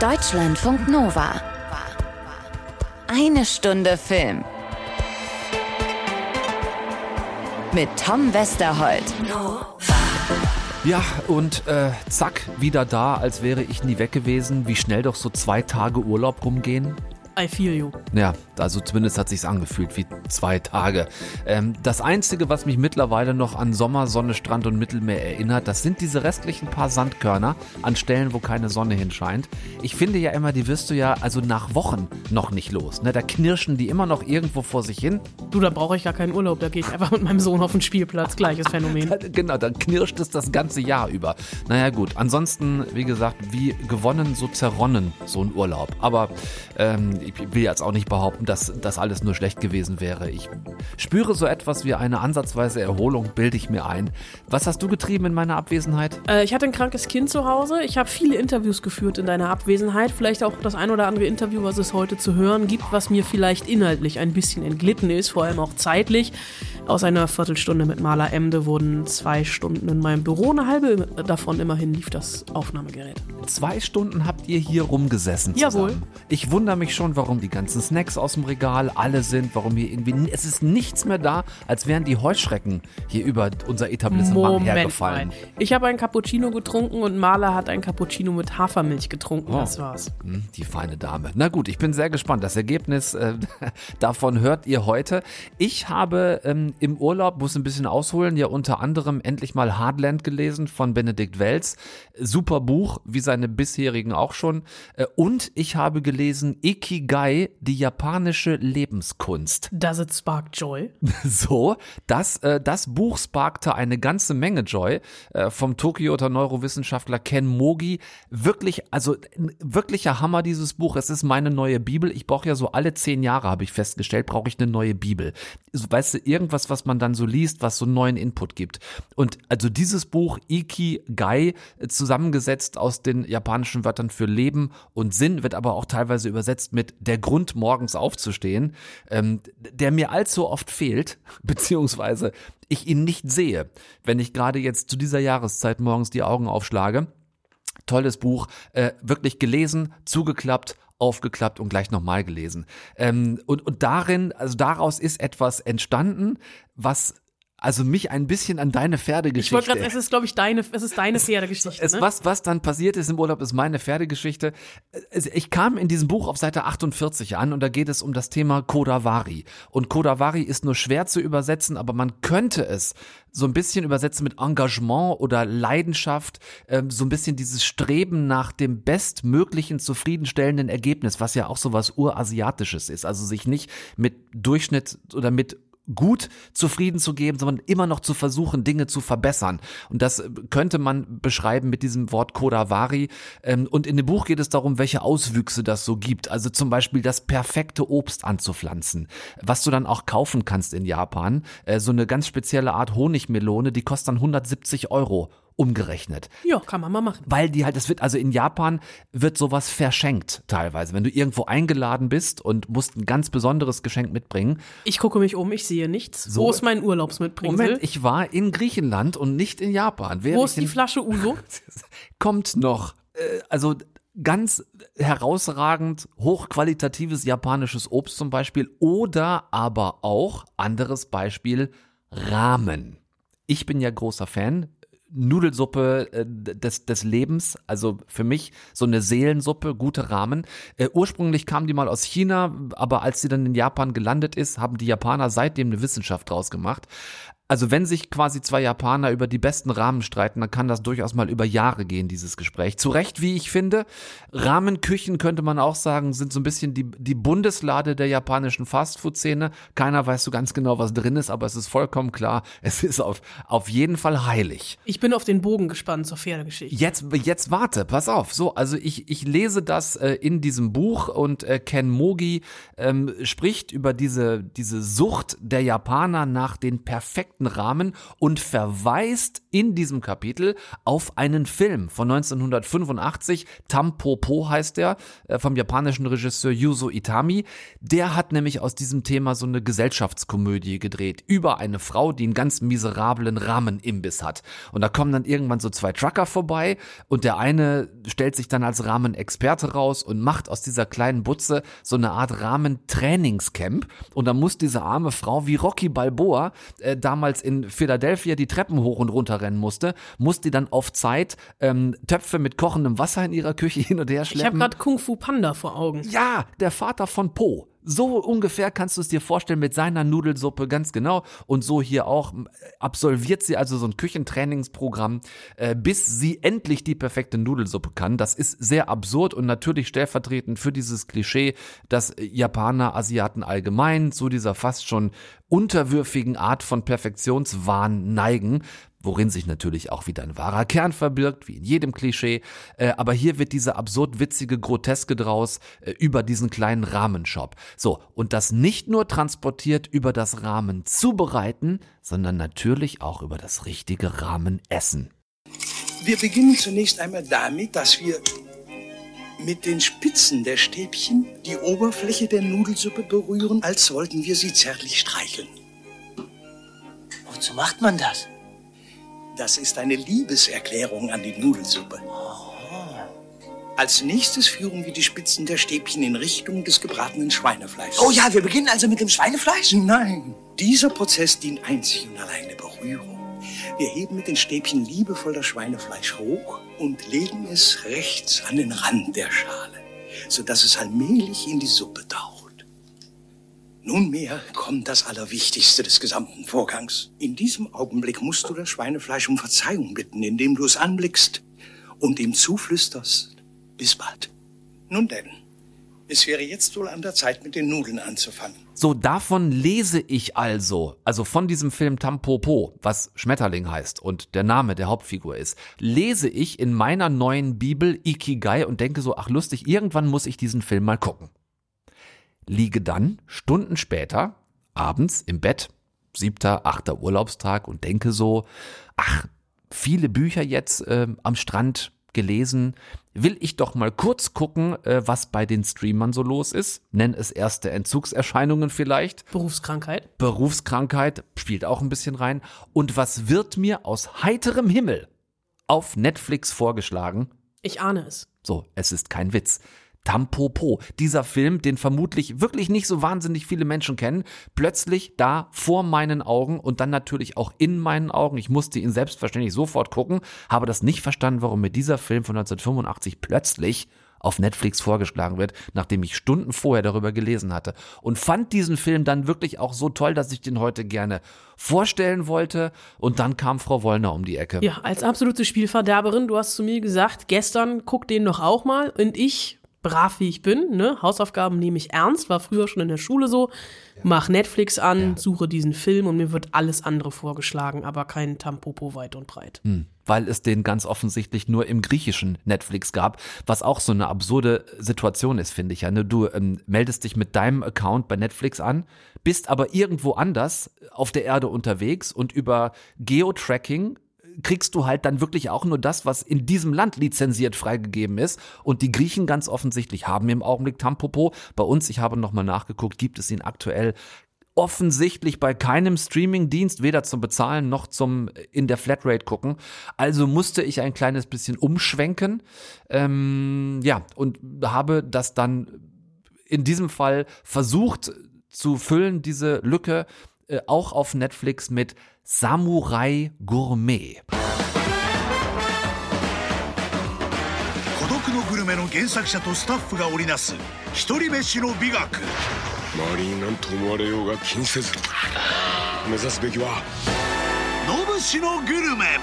Deutschlandfunk Nova. Eine Stunde Film. Mit Tom Westerholt. Ja, und äh, zack, wieder da, als wäre ich nie weg gewesen. Wie schnell doch so zwei Tage Urlaub rumgehen. I feel you. Ja, also zumindest hat sich's angefühlt wie zwei Tage. Ähm, das Einzige, was mich mittlerweile noch an Sommer, Sonne, Strand und Mittelmeer erinnert, das sind diese restlichen paar Sandkörner an Stellen, wo keine Sonne hinscheint. Ich finde ja immer, die wirst du ja also nach Wochen noch nicht los. Ne? Da knirschen die immer noch irgendwo vor sich hin. Du, da brauche ich gar keinen Urlaub. Da gehe ich einfach mit meinem Sohn auf den Spielplatz. Gleiches Phänomen. Genau, dann knirscht es das ganze Jahr über. Naja gut, ansonsten, wie gesagt, wie gewonnen, so zerronnen, so ein Urlaub. Aber ähm, ich will jetzt auch nicht behaupten, dass das alles nur schlecht gewesen wäre. Ich spüre so etwas wie eine ansatzweise Erholung, bilde ich mir ein. Was hast du getrieben in meiner Abwesenheit? Äh, ich hatte ein krankes Kind zu Hause. Ich habe viele Interviews geführt in deiner Abwesenheit. Vielleicht auch das ein oder andere Interview, was es heute zu hören gibt, was mir vielleicht inhaltlich ein bisschen entglitten ist, vor allem auch zeitlich. Aus einer Viertelstunde mit Maler Emde wurden zwei Stunden in meinem Büro. Eine halbe davon immerhin lief das Aufnahmegerät. Zwei Stunden habt ihr hier rumgesessen zusammen. Jawohl. Ich wundere mich schon, warum die ganzen Snacks aus dem Regal alle sind, warum hier irgendwie, es ist nichts mehr da, als wären die Heuschrecken hier über unser Etablissement hergefallen. mal. Ich habe ein Cappuccino getrunken und Maler hat ein Cappuccino mit Hafermilch getrunken. Oh. Das war's. Hm, Die feine Dame. Na gut, ich bin sehr gespannt. Das Ergebnis äh, davon hört ihr heute. Ich habe ähm, im Urlaub, muss ein bisschen ausholen, ja unter anderem endlich mal Hardland gelesen von Benedikt Welz. Super Buch, wie seine bisherigen auch schon. Äh, und ich habe gelesen Ikigai, die japanische Lebenskunst. Does it spark joy? So, das, äh, das Buch sparkte eine ganze Menge Joy äh, vom Tokioter Neurowissenschaftler Ken Mogi. Wirklich, also ein wirklicher Hammer dieses Buch. Es ist meine neue Bibel. Ich brauche ja so alle zehn Jahre, habe ich festgestellt, brauche ich eine neue Bibel. Weißt du, irgendwas, was man dann so liest, was so einen neuen Input gibt. Und also dieses Buch Ikigai, äh, zusammengesetzt aus den japanischen Wörtern für Leben und Sinn, wird aber auch teilweise übersetzt mit der Grund, morgens aufzustehen, ähm, der mir allzu oft fehlt, beziehungsweise ich ihn nicht sehe, wenn ich gerade jetzt zu dieser Jahreszeit morgens die Augen aufschlage. Tolles Buch, äh, wirklich gelesen, zugeklappt, aufgeklappt und gleich nochmal gelesen. Ähm, und, und darin, also daraus ist etwas entstanden, was also mich ein bisschen an deine Pferdegeschichte. Ich wollte gerade, es ist, glaube ich, deine, es ist deine Pferdegeschichte. Es, ne? was, was dann passiert ist im Urlaub, ist meine Pferdegeschichte. Es- Ich kam in diesem Buch auf Seite 48 an und da geht es um das Thema Kodawari. Und Kodawari ist nur schwer zu übersetzen, aber man könnte es so ein bisschen übersetzen mit Engagement oder Leidenschaft, ähm, so ein bisschen dieses Streben nach dem bestmöglichen zufriedenstellenden Ergebnis, was ja auch so was Urasiatisches ist. Also sich nicht mit Durchschnitt oder mit gut zufrieden zu geben, sondern immer noch zu versuchen, Dinge zu verbessern. Und das äh, könnte man beschreiben mit diesem Wort Kodawari. Ähm, Und in dem Buch geht es darum, welche Auswüchse das so gibt. Also zum Beispiel das perfekte Obst anzupflanzen, was du dann auch kaufen kannst in Japan. Äh, So eine ganz spezielle Art Honigmelone, die kostet dann 170 Euro umgerechnet ja, kann man mal machen. weil die halt, es wird, also in Japan wird sowas verschenkt teilweise. Wenn du irgendwo eingeladen bist und musst ein ganz besonderes Geschenk mitbringen. Ich gucke mich um, ich sehe nichts. So. Wo ist mein Urlaubsmitbringsel? Moment, ich war in Griechenland und nicht in Japan. Wäre Wo ist die Flasche Uso? Kommt noch. Äh, Also ganz herausragend hochqualitatives japanisches Obst zum Beispiel oder aber auch anderes Beispiel Ramen. Ich bin ja großer Fan. Nudelsuppe äh, des, des Lebens, also für mich so eine Seelensuppe, gute Rahmen. Äh, ursprünglich kam die mal aus China, aber als sie dann in Japan gelandet ist, haben die Japaner seitdem eine Wissenschaft draus gemacht. Also wenn sich quasi zwei Japaner über die besten Rahmen streiten, dann kann das durchaus mal über Jahre gehen, dieses Gespräch. Zu Recht, wie ich finde. Rahmenküchen könnte man auch sagen, sind so ein bisschen die, die Bundeslade der japanischen Fastfood-Szene. Keiner weiß so ganz genau, was drin ist, aber es ist vollkommen klar, es ist auf, auf jeden Fall heilig. Ich bin auf den Bogen gespannt zur Pferdegeschichte. Jetzt, jetzt warte, pass auf. So, also ich, ich lese das äh, in diesem Buch und äh, Ken Mogi ähm, spricht über diese, diese Sucht der Japaner nach den perfekten perfekten Rahmen und verweist in diesem Kapitel auf einen Film von 1985. Tampopo heißt der, äh, vom japanischen Regisseur Yuzo Itami. Der hat nämlich aus diesem Thema so eine Gesellschaftskomödie gedreht über eine Frau, die einen ganz miserablen Rahmenimbiss hat. Und da kommen dann irgendwann so zwei Trucker vorbei und der eine stellt sich dann als Rahmenexperte raus und macht aus dieser kleinen Butze so eine Art Rahmen-Trainingscamp. Und da muss diese arme Frau wie Rocky Balboa äh, damals in Philadelphia die Treppen hoch und runter rennen musste, muss die dann auf Zeit ähm, Töpfe mit kochendem Wasser in ihrer Küche hin und her schleppen. Ich habe gerade Kung Fu Panda vor Augen. Ja, der Vater von Po. So ungefähr kannst du es dir vorstellen mit seiner Nudelsuppe, ganz genau. Und so hier auch absolviert sie also so ein Küchentrainingsprogramm, äh, bis sie endlich die perfekte Nudelsuppe kann. Das ist sehr absurd und natürlich stellvertretend für dieses Klischee, dass Japaner, Asiaten allgemein zu dieser fast schon unterwürfigen Art von Perfektionswahn neigen worin sich natürlich auch wieder ein wahrer Kern verbirgt, wie in jedem Klischee. Äh, aber hier wird diese absurd witzige Groteske draus äh, über diesen kleinen Rahmenshop. So, und das nicht nur transportiert über das Rahmen zubereiten, sondern natürlich auch über das richtige Rahmen essen. Wir beginnen zunächst einmal damit, dass wir mit den Spitzen der Stäbchen die Oberfläche der Nudelsuppe berühren, als wollten wir sie zärtlich streicheln. Wozu macht man das? Das ist eine Liebeserklärung an die Nudelsuppe. Als nächstes führen wir die Spitzen der Stäbchen in Richtung des gebratenen Schweinefleischs. Oh ja, wir beginnen also mit dem Schweinefleisch? Nein, dieser Prozess dient einzig und allein der Berührung. Wir heben mit den Stäbchen liebevoll das Schweinefleisch hoch und legen es rechts an den Rand der Schale, sodass es allmählich in die Suppe taucht. Nunmehr kommt das Allerwichtigste des gesamten Vorgangs. In diesem Augenblick musst du das Schweinefleisch um Verzeihung bitten, indem du es anblickst und ihm zuflüsterst. Bis bald. Nun denn, es wäre jetzt wohl an der Zeit, mit den Nudeln anzufangen. So, davon lese ich also, also von diesem Film Tampopo, was Schmetterling heißt und der Name der Hauptfigur ist, lese ich in meiner neuen Bibel Ikigai und denke so, ach lustig, irgendwann muss ich diesen Film mal gucken liege dann Stunden später abends im Bett, siebter, achter Urlaubstag und denke so, ach, viele Bücher jetzt äh, am Strand gelesen, will ich doch mal kurz gucken, äh, was bei den Streamern so los ist. Nenn es erste Entzugserscheinungen vielleicht. Berufskrankheit. Berufskrankheit spielt auch ein bisschen rein. Und was wird mir aus heiterem Himmel auf Netflix vorgeschlagen? Ich ahne es. So, es ist kein Witz. Tampopo, dieser Film, den vermutlich wirklich nicht so wahnsinnig viele Menschen kennen, plötzlich da vor meinen Augen und dann natürlich auch in meinen Augen. Ich musste ihn selbstverständlich sofort gucken, habe das nicht verstanden, warum mir dieser Film von 1985 plötzlich auf Netflix vorgeschlagen wird, nachdem ich Stunden vorher darüber gelesen hatte. Und fand diesen Film dann wirklich auch so toll, dass ich den heute gerne vorstellen wollte. Und dann kam Frau Wollner um die Ecke. Ja, als absolute Spielverderberin, du hast zu mir gesagt, gestern guck den noch auch mal. Und ich brav wie ich bin, ne? Hausaufgaben nehme ich ernst, war früher schon in der Schule so, mach Netflix an, ja. suche diesen Film und mir wird alles andere vorgeschlagen, aber kein Tampopo weit und breit. Hm, weil es den ganz offensichtlich nur im griechischen Netflix gab, was auch so eine absurde Situation ist, finde ich ja. Ne? Du ähm, meldest dich mit deinem Account bei Netflix an, bist aber irgendwo anders auf der Erde unterwegs und über Geotracking kriegst du halt dann wirklich auch nur das, was in diesem Land lizenziert freigegeben ist. Und die Griechen ganz offensichtlich haben im Augenblick Tampopo. Bei uns, ich habe nochmal nachgeguckt, gibt es ihn aktuell offensichtlich bei keinem Streaming-Dienst, weder zum Bezahlen noch zum in der Flatrate gucken. Also musste ich ein kleines bisschen umschwenken. Ähm, ja, und habe das dann in diesem Fall versucht zu füllen, diese Lücke, äh, auch auf Netflix mit Samurai Gourmet. 孤独のグルメの原作者とスタッフが織りなす一人飯の美学。周りに何と思われようが気にせず。目指すべきは。野武士のグルメ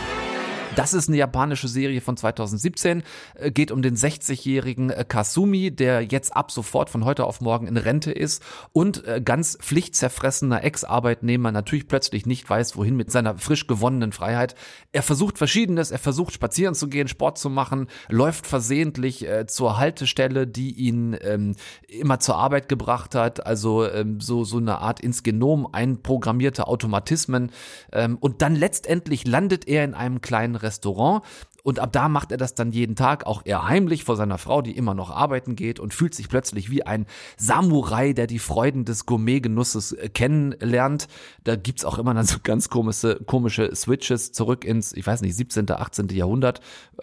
Das ist eine japanische Serie von 2017, äh, geht um den 60-jährigen äh, Kasumi, der jetzt ab sofort von heute auf morgen in Rente ist und äh, ganz pflichtzerfressener Ex-Arbeitnehmer natürlich plötzlich nicht weiß, wohin mit seiner frisch gewonnenen Freiheit. Er versucht verschiedenes, er versucht spazieren zu gehen, Sport zu machen, läuft versehentlich zur Haltestelle, die ihn ähm, immer zur Arbeit gebracht hat, also ähm, so, so eine Art ins Genom einprogrammierte Automatismen. Ähm, und dann letztendlich landet er in einem kleinen Restaurant und ab da macht er das dann jeden Tag, auch eher heimlich vor seiner Frau, die immer noch arbeiten geht und fühlt sich plötzlich wie ein Samurai, der die Freuden des Gourmetgenusses äh, kennenlernt. Da gibt's auch immer dann so ganz komische, komische Switches zurück ins, ich weiß nicht, 17., 18. Jahrhundert.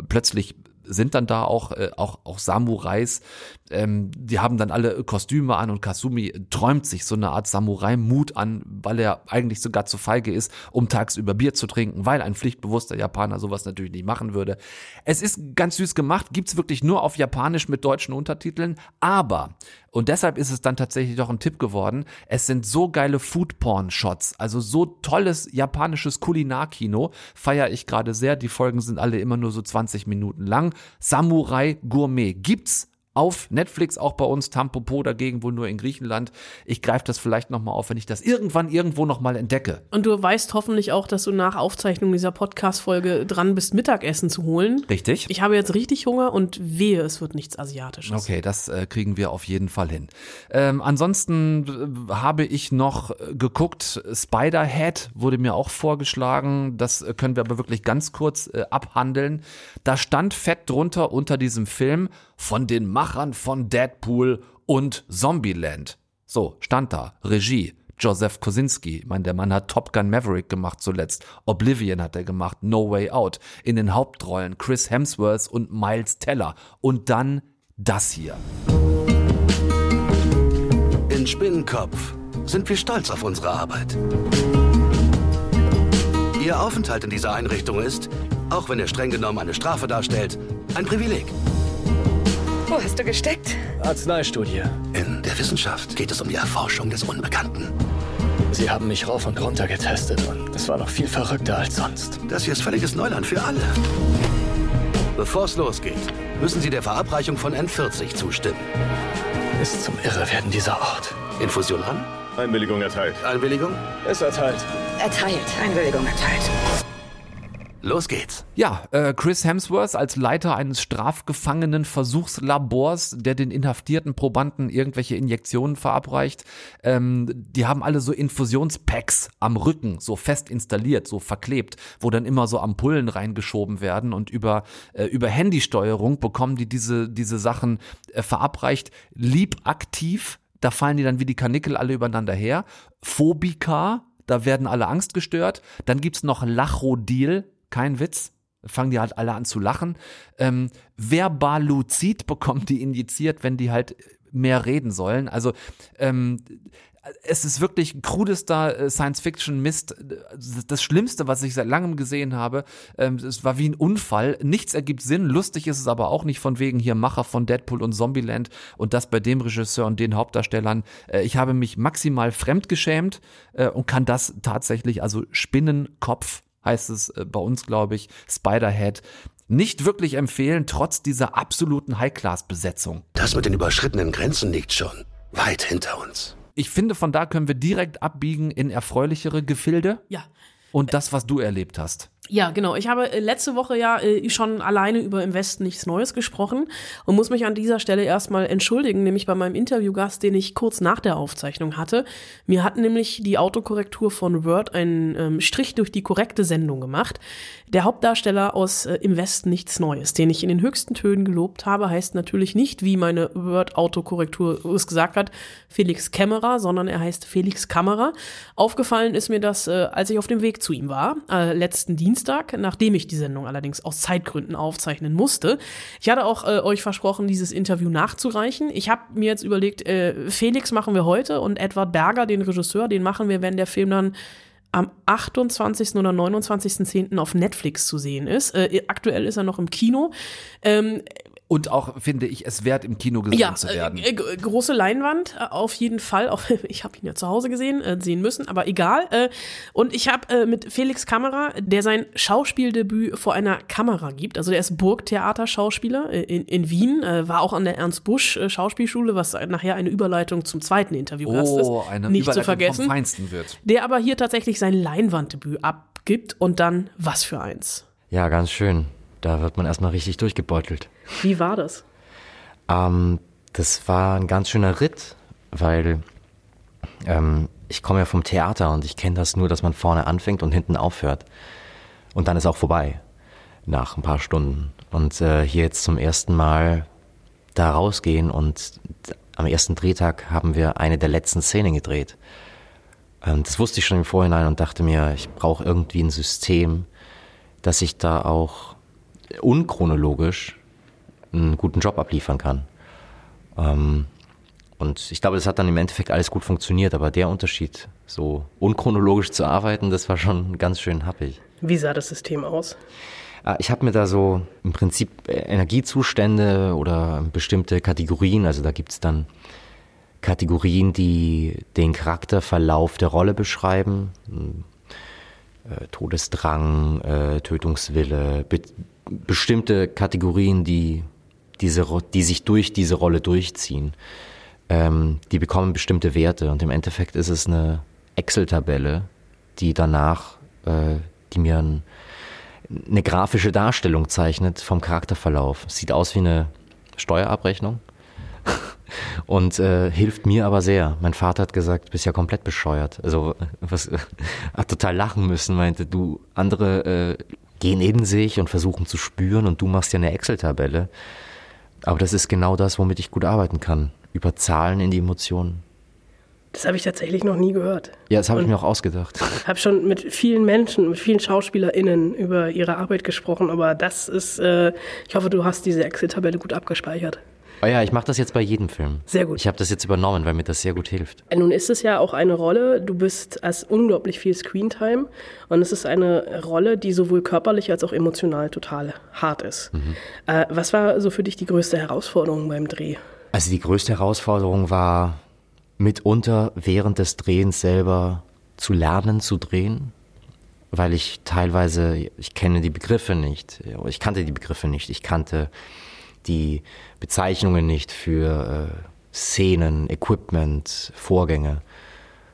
Plötzlich sind dann da auch, äh, auch, auch Samurais. Ähm, die haben dann alle Kostüme an und Kasumi träumt sich so eine Art Samurai-Mut an, weil er eigentlich sogar zu feige ist, um tagsüber Bier zu trinken, weil ein pflichtbewusster Japaner sowas natürlich nicht machen würde. Es ist ganz süß gemacht, gibt's wirklich nur auf Japanisch mit deutschen Untertiteln, aber und deshalb ist es dann tatsächlich doch ein Tipp geworden. Es sind so geile Foodporn-Shots, also so tolles japanisches Kulinarkino, feiere ich gerade sehr. Die Folgen sind alle immer nur so 20 Minuten lang. Samurai Gourmet gibt's auf Netflix, auch bei uns, Tampopo dagegen wohl nur in Griechenland. Ich greife das vielleicht nochmal auf, wenn ich das irgendwann irgendwo nochmal entdecke. Und du weißt hoffentlich auch, dass du nach Aufzeichnung dieser Podcast-Folge dran bist, Mittagessen zu holen. Richtig? Ich habe jetzt richtig Hunger und wehe, es wird nichts Asiatisches. Okay, das äh, kriegen wir auf jeden Fall hin. Ähm, ansonsten äh, habe ich noch äh, geguckt, Spider-Head wurde mir auch vorgeschlagen. Das äh, können wir aber wirklich ganz kurz äh, abhandeln. Da stand fett drunter unter diesem Film von den Machern von Deadpool und Zombieland. So, stand da. Regie. Joseph Kosinski. Ich meine, der Mann hat Top Gun Maverick gemacht zuletzt. Oblivion hat er gemacht. No Way Out. In den Hauptrollen Chris Hemsworth und Miles Teller. Und dann das hier. In Spinnenkopf sind wir stolz auf unsere Arbeit. Ihr Aufenthalt in dieser Einrichtung ist, auch wenn er streng genommen eine Strafe darstellt, ein Privileg. Wo hast du gesteckt? Arzneistudie. In der Wissenschaft geht es um die Erforschung des Unbekannten. Sie haben mich rauf und runter getestet und das war noch viel verrückter als sonst. Das hier ist völliges Neuland für alle. Bevor es losgeht, müssen Sie der Verabreichung von N40 zustimmen. Ist zum Irrewerden dieser Ort. Infusion an? Einwilligung erteilt. Einwilligung? Ist erteilt. Erteilt. Einwilligung erteilt. Los geht's. Ja, äh, Chris Hemsworth als Leiter eines strafgefangenen Versuchslabors, der den inhaftierten Probanden irgendwelche Injektionen verabreicht. Ähm, die haben alle so Infusionspacks am Rücken, so fest installiert, so verklebt, wo dann immer so Ampullen reingeschoben werden und über, äh, über Handysteuerung bekommen die diese, diese Sachen äh, verabreicht. Lieb aktiv, da fallen die dann wie die Kanickel alle übereinander her. Phobika, da werden alle Angst gestört. Dann gibt's noch Lachodil, kein Witz. Fangen die halt alle an zu lachen. Ähm, Verbaluzid bekommt die injiziert, wenn die halt mehr reden sollen. Also ähm, es ist wirklich krudester äh, Science-Fiction-Mist. Das Schlimmste, was ich seit langem gesehen habe. Ähm, es war wie ein Unfall. Nichts ergibt Sinn. Lustig ist es aber auch nicht von wegen hier Macher von Deadpool und Zombieland und das bei dem Regisseur und den Hauptdarstellern. Äh, ich habe mich maximal fremdgeschämt äh, und kann das tatsächlich, also Spinnenkopf heißt es äh, bei uns, glaube ich, Spiderhead. Nicht wirklich empfehlen, trotz dieser absoluten High-Class-Besetzung. Das mit den überschrittenen Grenzen liegt schon weit hinter uns. Ich finde, von da können wir direkt abbiegen in erfreulichere Gefilde. Ja. Und das, was du erlebt hast. Ja, genau. Ich habe äh, letzte Woche ja äh, schon alleine über Im Westen nichts Neues gesprochen und muss mich an dieser Stelle erstmal entschuldigen, nämlich bei meinem Interviewgast, den ich kurz nach der Aufzeichnung hatte. Mir hat nämlich die Autokorrektur von Word einen ähm, Strich durch die korrekte Sendung gemacht. Der Hauptdarsteller aus äh, Im Westen nichts Neues, den ich in den höchsten Tönen gelobt habe, heißt natürlich nicht, wie meine Word-Autokorrektur es gesagt hat, Felix Kämmerer, sondern er heißt Felix Kamera. Aufgefallen ist mir das, äh, als ich auf dem Weg zu ihm war, äh, letzten Dienstag Dienstag, nachdem ich die Sendung allerdings aus Zeitgründen aufzeichnen musste. Ich hatte auch äh, euch versprochen, dieses Interview nachzureichen. Ich habe mir jetzt überlegt, äh, Felix machen wir heute und Edward Berger, den Regisseur, den machen wir, wenn der Film dann am 28. oder 29.10. auf Netflix zu sehen ist. Äh, aktuell ist er noch im Kino. Ähm, Und auch, finde ich, es wert, im Kino gesehen Ja, zu werden. äh, große Leinwand, äh, auf jeden Fall. Auch, ich habe ihn ja zu Hause gesehen, äh, sehen müssen, aber egal. Äh, und ich habe äh, mit Felix Kamera, der sein Schauspieldebüt vor einer Kamera gibt. Also der ist Burgtheater-Schauspieler äh, in, in Wien, äh, war auch an der Ernst Busch äh, Schauspielschule, was nachher eine Überleitung zum zweiten Interviewgast ist. oh, eine Nicht Überleitung zu vergessen. vom Feinsten wird. Der aber hier tatsächlich sein Leinwanddebüt abgibt und dann was für eins. Ja, ganz schön. Da wird man erstmal richtig durchgebeutelt. Wie war das? Ähm, das war ein ganz schöner Ritt, weil ähm, ich komme ja vom Theater und ich kenne das nur, dass man vorne anfängt und hinten aufhört. Und dann ist auch vorbei nach ein paar Stunden. Und äh, hier jetzt zum ersten Mal da rausgehen und am ersten Drehtag haben wir eine der letzten Szenen gedreht. Ähm, das wusste ich schon im Vorhinein und dachte mir, ich brauche irgendwie ein System, dass ich da auch unchronologisch einen guten Job abliefern kann. Ähm, und ich glaube, das hat dann im Endeffekt alles gut funktioniert, aber der Unterschied, so unchronologisch zu arbeiten, das war schon ganz schön happig. Wie sah das System aus? Ah, Ich habe mir da so im Prinzip äh, Energiezustände oder bestimmte Kategorien, also da gibt's dann Kategorien, die den Charakterverlauf der Rolle beschreiben. Hm, äh, Todesdrang, äh, Tötungswille, be bestimmte Kategorien, die, diese, die sich durch diese Rolle durchziehen. Ähm, die bekommen bestimmte Werte und im Endeffekt ist es eine Excel-Tabelle, die danach, äh, die mir ein, eine grafische Darstellung zeichnet vom Charakterverlauf. Sieht aus wie eine Steuerabrechnung und äh, hilft mir aber sehr. Mein Vater hat gesagt, du bist ja komplett bescheuert. Also was hat total lachen müssen, meinte, du andere äh, gehen in sich und versuchen zu spüren und du machst ja eine Excel-Tabelle. Aber das ist genau das, womit ich gut arbeiten kann. Über Zahlen in die Emotionen. Das habe ich tatsächlich noch nie gehört. Ja, das habe ich mir auch ausgedacht. Ich habe schon mit vielen Menschen, mit vielen SchauspielerInnen über ihre Arbeit gesprochen, aber das ist, äh, ich hoffe, du hast diese Excel-Tabelle gut abgespeichert. Oh ja, ich mache das jetzt bei jedem Film. Sehr gut. Ich habe das jetzt übernommen, weil mir das sehr gut hilft. Nun ist es ja auch eine Rolle, du bist als unglaublich viel Screentime und es ist eine Rolle, die sowohl körperlich als auch emotional total hart ist. Äh, was war so für dich die größte Herausforderung beim Dreh? Also die größte Herausforderung war mitunter während des Drehens selber zu lernen zu drehen, weil ich teilweise, ich kenne die Begriffe nicht, ich kannte die Begriffe nicht, ich kannte die Bezeichnungen nicht für äh, Szenen, Equipment, Vorgänge.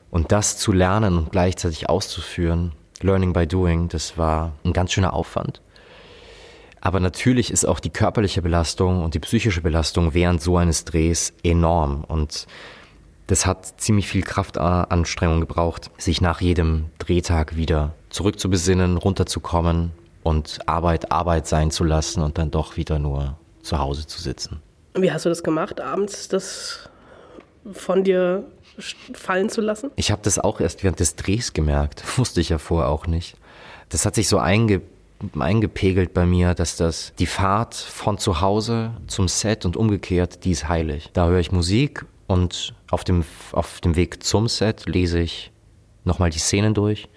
Und das zu lernen und gleichzeitig auszuführen, Learning by Doing, das war ein ganz schöner Aufwand. Aber natürlich ist auch die körperliche Belastung und die psychische Belastung während so eines Drehs enorm. Und das hat ziemlich viel Kraftanstrengung gebraucht, sich nach jedem Drehtag wieder zurückzubesinnen, runterzukommen und Arbeit Arbeit sein zu lassen und dann doch wieder nur zu Hause zu sitzen. Wie hast du das gemacht, abends das von dir fallen zu lassen? Ich habe das auch erst während des Drehs gemerkt. Wusste ich ja vorher auch nicht. Das hat sich so einge eingepegelt bei mir, dass das die Fahrt von zu Hause zum Set und umgekehrt, die ist heilig. Da höre ich Musik und auf dem, auf dem Weg zum Set lese ich nochmal die Szenen durch,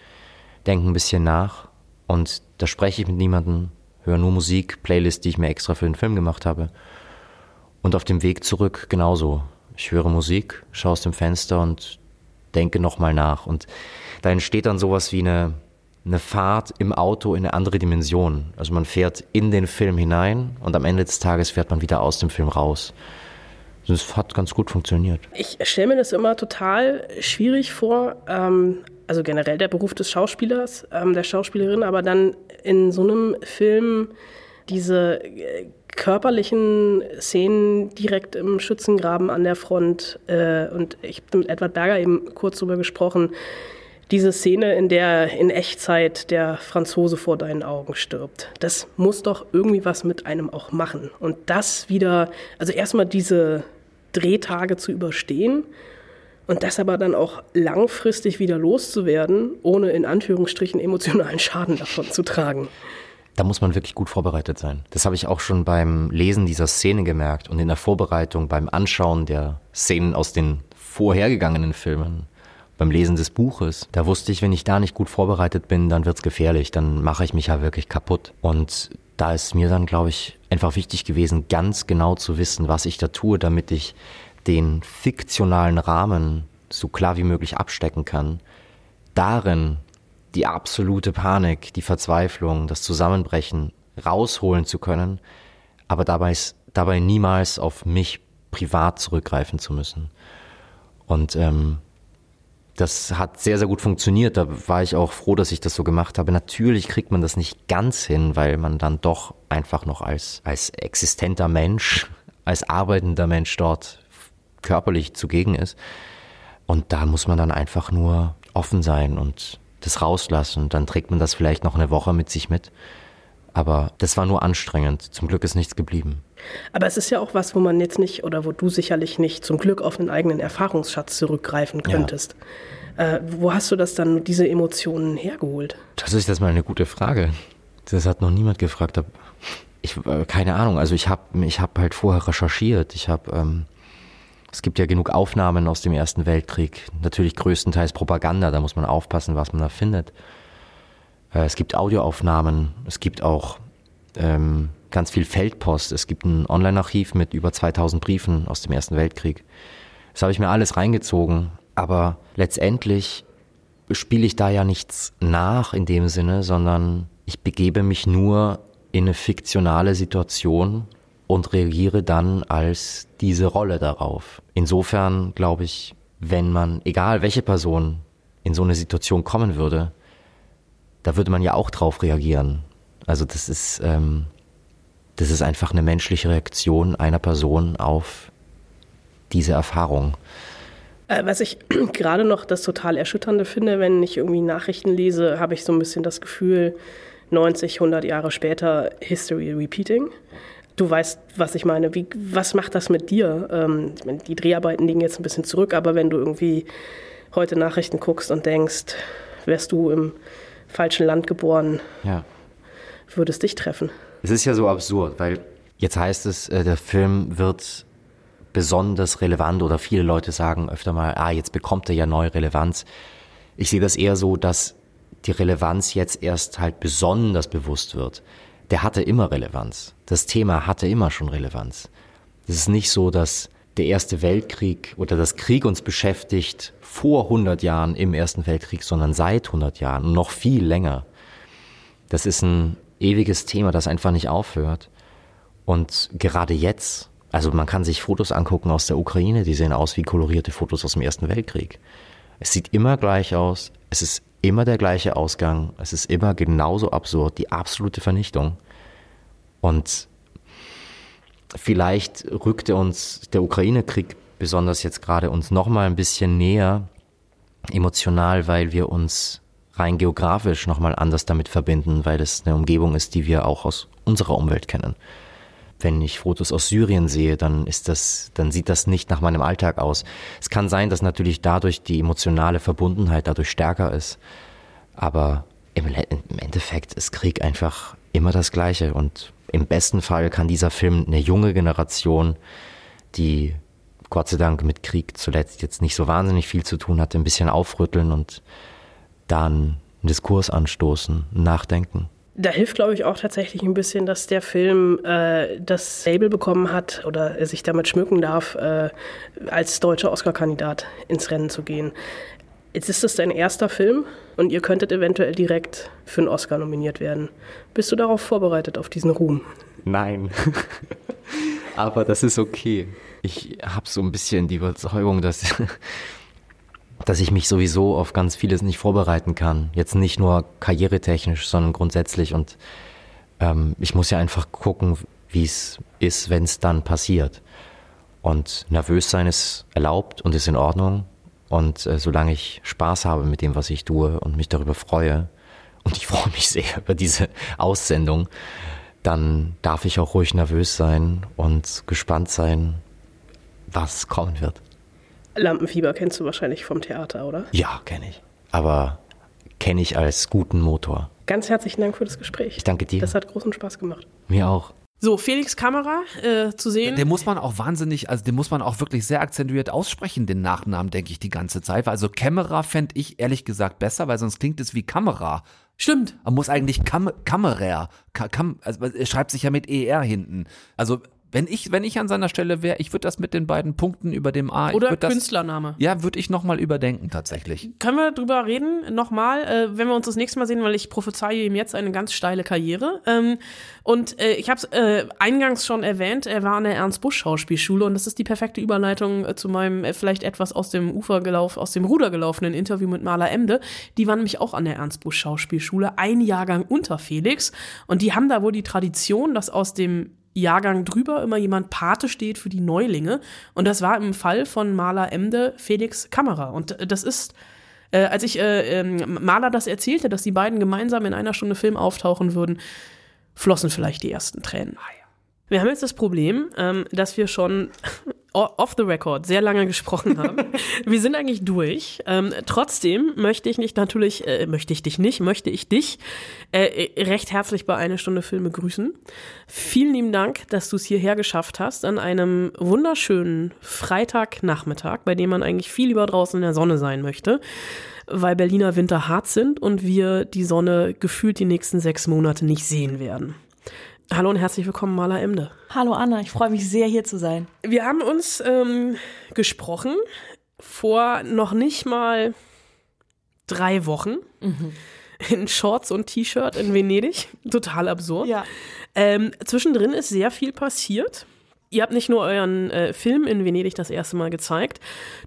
denke ein bisschen nach und da spreche ich mit niemandem, höre nur Musik, Playlist, die ich mir extra für den Film gemacht habe. Und auf dem Weg zurück genauso. Ich höre Musik, schaue aus dem Fenster und denke nochmal nach. Und da entsteht dann sowas wie eine, eine Fahrt im Auto in eine andere Dimension. Also man fährt in den Film hinein und am Ende des Tages fährt man wieder aus dem Film raus. Das hat ganz gut funktioniert. Ich stelle mir das immer total schwierig vor, ähm, also generell der Beruf des Schauspielers, ähm, der Schauspielerin, aber dann in so einem Film diese äh, körperlichen Szenen direkt im Schützengraben an der Front. Äh, und ich habe mit Edward Berger eben kurz drüber gesprochen. Diese Szene, in der in Echtzeit der Franzose vor deinen Augen stirbt, das muss doch irgendwie was mit einem auch machen. Und das wieder, also erstmal diese Drehtage zu überstehen und das aber dann auch langfristig wieder loszuwerden, ohne in Anführungsstrichen emotionalen Schaden davon zu tragen. Da muss man wirklich gut vorbereitet sein. Das habe ich auch schon beim Lesen dieser Szene gemerkt und in der Vorbereitung beim Anschauen der Szenen aus den vorhergegangenen Filmen, beim Lesen des Buches. Da wusste ich, wenn ich da nicht gut vorbereitet bin, dann wird's gefährlich, dann mache ich mich ja wirklich kaputt. Und da ist mir dann, glaube ich, einfach wichtig gewesen, ganz genau zu wissen, was ich da tue, damit ich den fiktionalen Rahmen so klar wie möglich abstecken kann. Darin die absolute Panik, die Verzweiflung, das Zusammenbrechen rausholen zu können, aber dabei, dabei niemals auf mich privat zurückgreifen zu müssen. Und ähm, das hat sehr, sehr gut funktioniert. Da war ich auch froh, dass ich das so gemacht habe. Natürlich kriegt man das nicht ganz hin, weil man dann doch einfach noch als, als existenter Mensch, als arbeitender Mensch dort körperlich zugegen ist. Und da muss man dann einfach nur offen sein und das rauslassen. Dann trägt man das vielleicht noch eine Woche mit sich mit. Aber das war nur anstrengend. Zum Glück ist nichts geblieben. Aber es ist ja auch was, wo man jetzt nicht oder wo du sicherlich nicht zum Glück auf einen eigenen Erfahrungsschatz zurückgreifen könntest. Ja. Äh, wo hast du das dann, diese Emotionen hergeholt? Das ist jetzt mal eine gute Frage. Das hat noch niemand gefragt. Ich, äh, keine Ahnung. Also ich habe ich hab halt vorher recherchiert. Ich habe ähm, es gibt ja genug Aufnahmen aus dem Ersten Weltkrieg. Natürlich größtenteils Propaganda. Da muss man aufpassen, was man da findet. Äh, es gibt Audioaufnahmen. Es gibt auch ähm, ganz viel Feldpost. Es gibt ein Online-Archiv mit über 2000 Briefen aus dem Ersten Weltkrieg. Das habe ich mir alles reingezogen. Aber letztendlich spiele ich da ja nichts nach in dem Sinne, sondern ich begebe mich nur in eine fiktionale Situation und reagiere dann als diese Rolle darauf. Insofern glaube ich, wenn man, egal welche Person in so eine Situation kommen würde, da würde man ja auch drauf reagieren. Also das ist, ähm, das ist einfach eine menschliche Reaktion einer Person auf diese Erfahrung. Äh, was ich gerade noch das total Erschütternde finde, wenn ich irgendwie Nachrichten lese, habe ich so ein bisschen das Gefühl, 90, 100 Jahre später History repeating. Du weißt, was ich meine. Wie, was macht das mit dir? Ähm, die Dreharbeiten liegen jetzt ein bisschen zurück, aber wenn du irgendwie heute Nachrichten guckst und denkst, wärst du im falschen Land geboren, ja. würde es dich treffen. Es ist ja so absurd, weil jetzt heißt es, äh, der Film wird besonders relevant oder viele Leute sagen öfter mal, ah, jetzt bekommt er ja neue Relevanz. Ich sehe das eher so, dass die Relevanz jetzt erst halt besonders bewusst wird. Der hatte immer Relevanz. Das Thema hatte immer schon Relevanz. Es ist nicht so, dass der Erste Weltkrieg oder das Krieg uns beschäftigt vor 100 Jahren im Ersten Weltkrieg, sondern seit 100 Jahren und noch viel länger. Das ist ein ewiges Thema, das einfach nicht aufhört. Und gerade jetzt, also man kann sich Fotos angucken aus der Ukraine, die sehen aus wie kolorierte Fotos aus dem Ersten Weltkrieg. Es sieht immer gleich aus, es ist immer der gleiche Ausgang, es ist immer genauso absurd, die absolute Vernichtung. Und vielleicht rückte uns der Ukraine-Krieg besonders jetzt gerade uns noch mal ein bisschen näher emotional, weil wir uns rein geografisch noch mal anders damit verbinden, weil es eine Umgebung ist, die wir auch aus unserer Umwelt kennen. Wenn ich Fotos aus Syrien sehe, dann ist das, dann sieht das nicht nach meinem Alltag aus. Es kann sein, dass natürlich dadurch die emotionale Verbundenheit dadurch stärker ist. Aber im, im Endeffekt ist Krieg einfach immer das Gleiche und im besten Fall kann dieser Film eine junge Generation, die Gott sei Dank mit Krieg zuletzt jetzt nicht so wahnsinnig viel zu tun hatte, ein bisschen aufrütteln und dann einen Diskurs anstoßen, nachdenken. Da hilft, glaube ich, auch tatsächlich ein bisschen, dass der Film äh, das Label bekommen hat oder er sich damit schmücken darf, äh, als deutscher Oscar-Kandidat ins Rennen zu gehen. Jetzt ist es dein erster Film und ihr könntet eventuell direkt für einen Oscar nominiert werden. Bist du darauf vorbereitet, auf diesen Ruhm? Nein. Aber das ist okay. Ich habe so ein bisschen die Überzeugung, dass, dass ich mich sowieso auf ganz vieles nicht vorbereiten kann. Jetzt nicht nur karrieretechnisch, sondern grundsätzlich. Und ähm, ich muss ja einfach gucken, wie es ist, wenn es dann passiert. Und nervös sein ist erlaubt und ist in Ordnung. Und äh, solange ich Spaß habe mit dem, was ich tue und mich darüber freue, und ich freue mich sehr über diese Aussendung, dann darf ich auch ruhig nervös sein und gespannt sein, was kommen wird. Lampenfieber kennst du wahrscheinlich vom Theater, oder? Ja, kenne ich. Aber kenne ich als guten Motor. Ganz herzlichen Dank für das Gespräch. Ich danke dir. Das hat großen Spaß gemacht. Mir auch. So, Felix Kamera äh, zu sehen. Den muss man auch wahnsinnig, also den muss man auch wirklich sehr akzentuiert aussprechen, den Nachnamen, denke ich, die ganze Zeit. Also Kamera fände ich ehrlich gesagt besser, weil sonst klingt es wie Kamera. Stimmt. Man muss eigentlich Kam Kammerer, Ka Kam also er schreibt sich ja mit ER hinten. Also wenn ich, wenn ich an seiner Stelle wäre, ich würde das mit den beiden Punkten über dem A. ich Oder das, Künstlername. Ja, würde ich nochmal überdenken tatsächlich. Können wir drüber reden, nochmal, äh, wenn wir uns das nächste Mal sehen, weil ich prophezeie ihm jetzt eine ganz steile Karriere. Ähm, und äh, ich habe es äh, eingangs schon erwähnt, er war an der Ernst-Busch-Schauspielschule und das ist die perfekte Überleitung äh, zu meinem äh, vielleicht etwas aus dem Ufer gelauf, aus dem Ruder gelaufenen Interview mit Maler Emde. Die waren nämlich auch an der Ernst-Busch-Schauspielschule, ein Jahrgang unter Felix. Und die haben da wohl die Tradition, dass aus dem Jahrgang drüber immer jemand Pate steht für die Neulinge. Und das war im Fall von Maler Emde Felix Kammerer. Und äh, das ist, äh, als ich äh, ähm, Maler das erzählte, dass die beiden gemeinsam in einer Stunde Film auftauchen würden, flossen vielleicht die ersten Tränen. Wir haben jetzt das Problem, ähm, dass wir schon off the record sehr lange gesprochen haben. wir sind eigentlich durch. Ähm, trotzdem möchte ich nicht natürlich, äh, möchte ich dich nicht, möchte ich dich äh, recht herzlich bei eine Stunde Filme grüßen. Vielen lieben Dank, dass du es hierher geschafft hast an einem wunderschönen Freitagnachmittag, bei dem man eigentlich viel lieber draußen in der Sonne sein möchte weil Berliner Winter hart sind und wir die Sonne gefühlt die nächsten sechs Monate nicht sehen werden. Hallo und herzlich willkommen, Maler Emde. Hallo Anna, ich freue mich sehr, hier zu sein. Wir haben uns ähm, gesprochen vor noch nicht mal drei Wochen mhm. in Shorts und T-Shirt in Venedig. Total absurd. Ja. Ähm, zwischendrin ist sehr viel passiert. Ihr habt nicht nur euren äh, Film in Venedig das erste Mal gezeigt,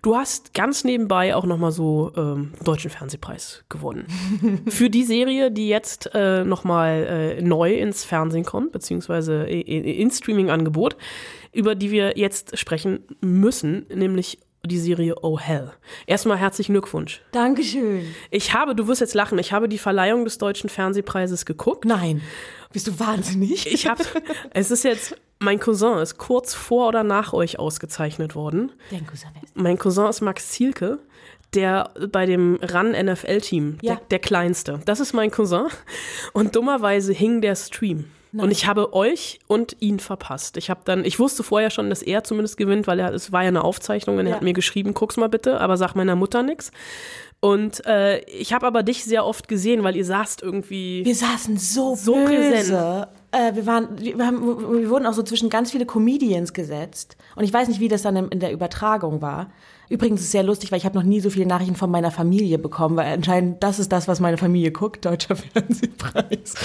du hast ganz nebenbei auch nochmal so ähm, deutschen Fernsehpreis gewonnen. Für die Serie, die jetzt äh, nochmal äh, neu ins Fernsehen kommt, beziehungsweise ins Streaming-Angebot, über die wir jetzt sprechen müssen, nämlich die Serie Oh Hell. Erstmal herzlichen Glückwunsch. Dankeschön. Ich habe, du wirst jetzt lachen, ich habe die Verleihung des Deutschen Fernsehpreises geguckt. Nein. Bist du wahnsinnig? Ich habe, es ist jetzt, mein Cousin ist kurz vor oder nach euch ausgezeichnet worden. Dein Cousin ist? Mein Cousin ist Max Zielke, der bei dem RAN NFL-Team, Ja. der, der kleinste. Das ist mein Cousin. Und dummerweise hing der Stream. Und ich habe euch und ihn verpasst. Ich habe dann, ich wusste vorher schon, dass er zumindest gewinnt, weil er, es war ja eine Aufzeichnung und er Ja. hat mir geschrieben, guck's mal bitte, aber sag meiner Mutter nix. Und äh, ich habe aber dich sehr oft gesehen, weil ihr saßt irgendwie. Wir saßen so, So böse. präsent. Äh, wir, waren, wir, haben, wir wurden auch so zwischen ganz viele Comedians gesetzt. Und ich weiß nicht, wie das dann in, in der Übertragung war. Übrigens ist es sehr lustig, weil ich habe noch nie so viele Nachrichten von meiner Familie bekommen, weil anscheinend das ist das, was meine Familie guckt, Deutscher Fernsehpreis.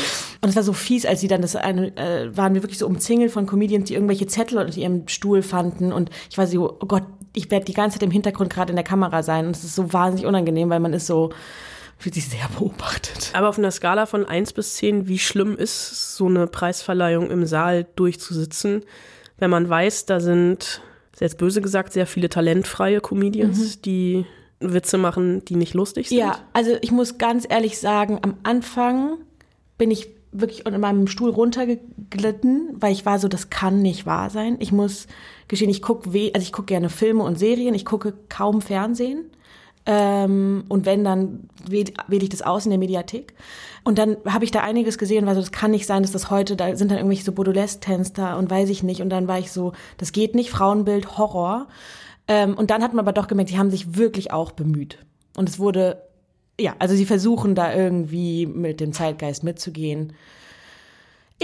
Und es war so fies, als sie dann das eine, äh, waren wir wirklich so umzingelt von Comedians, die irgendwelche Zettel unter ihrem Stuhl fanden. Und ich war so, oh Gott, ich werde die ganze Zeit im Hintergrund gerade in der Kamera sein. Und es ist so wahnsinnig unangenehm, weil man ist so, fühlt sich sehr beobachtet. Aber auf einer Skala von 1 bis 10, wie schlimm ist so eine Preisverleihung im Saal durchzusitzen, wenn man weiß, da sind, jetzt böse gesagt, sehr viele talentfreie Comedians, die Witze machen, die nicht lustig sind? Ja, also ich muss ganz ehrlich sagen, am Anfang bin ich wirklich in meinem Stuhl runtergeglitten, weil ich war so, das kann nicht wahr sein. Ich muss gestehen, ich gucke, also ich gucke gerne Filme und Serien, ich gucke kaum Fernsehen. Ähm, und wenn, dann wähle wähl ich das aus in der Mediathek. Und dann habe ich da einiges gesehen war so, das kann nicht sein, dass das heute, da sind dann irgendwelche so Baudelaire-Tänzer und weiß ich nicht. Und dann war ich so, das geht nicht, Frauenbild, Horror. Ähm, und dann hat man aber doch gemerkt, die haben sich wirklich auch bemüht. Und es wurde, ja, also sie versuchen da irgendwie mit dem Zeitgeist mitzugehen.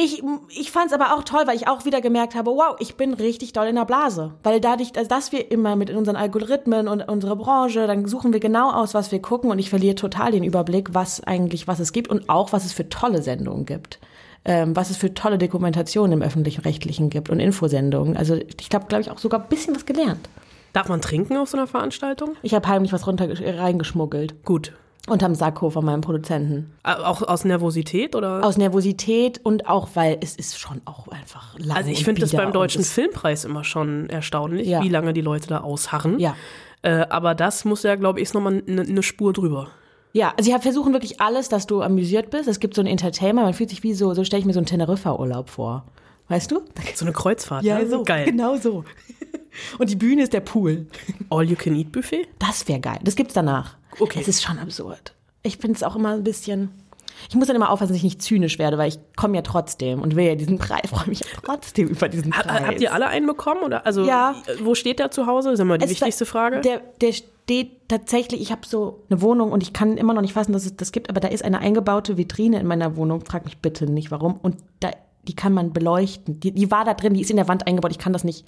Ich, ich fand es aber auch toll, weil ich auch wieder gemerkt habe, wow, ich bin richtig doll in der Blase. Weil dadurch, also dass wir immer mit unseren Algorithmen und unserer Branche, dann suchen wir genau aus, was wir gucken und ich verliere total den Überblick, was eigentlich, was es gibt und auch, was es für tolle Sendungen gibt. Ähm, was es für tolle Dokumentationen im Öffentlich-Rechtlichen gibt und Infosendungen. Also ich glaube, glaube ich, auch sogar ein bisschen was gelernt. Darf man trinken auf so einer Veranstaltung? Ich habe heimlich was runter reingeschmuggelt. Gut. Unterm Sakko von meinem Produzenten. Auch aus Nervosität oder? Aus Nervosität und auch, weil es ist schon auch einfach lang Also ich finde das beim Deutschen Filmpreis immer schon erstaunlich, Ja. wie lange die Leute da ausharren. Ja. Äh, aber das muss ja, glaube ich, ist nochmal eine ne Spur drüber. Ja, also sie versuchen wirklich alles, dass du amüsiert bist. Es gibt so ein Entertainment, man fühlt sich wie so, so stelle ich mir so einen Teneriffa-Urlaub vor. Weißt du? So eine Kreuzfahrt. Ja, ne? so. geil. Genau so. Und die Bühne ist der Pool. All-you-can-eat-Buffet? Das wäre geil. Das gibt's danach. Okay. Es ist schon absurd. Ich finde es auch immer ein bisschen. Ich muss dann immer aufpassen, dass ich nicht zynisch werde, weil ich komme ja trotzdem und will ja diesen Preis, freue mich ja trotzdem über diesen Ha- Preis. Habt ihr alle einen bekommen? Oder? Also, Ja. Wo steht der zu Hause? Das ist immer die Es wichtigste Frage. Der, der, steht tatsächlich, ich habe so eine Wohnung und ich kann immer noch nicht fassen, dass es das gibt, aber da ist eine eingebaute Vitrine in meiner Wohnung. Frag mich bitte nicht warum. Und da, die kann man beleuchten. Die, die war da drin, die ist in der Wand eingebaut. Ich kann das nicht.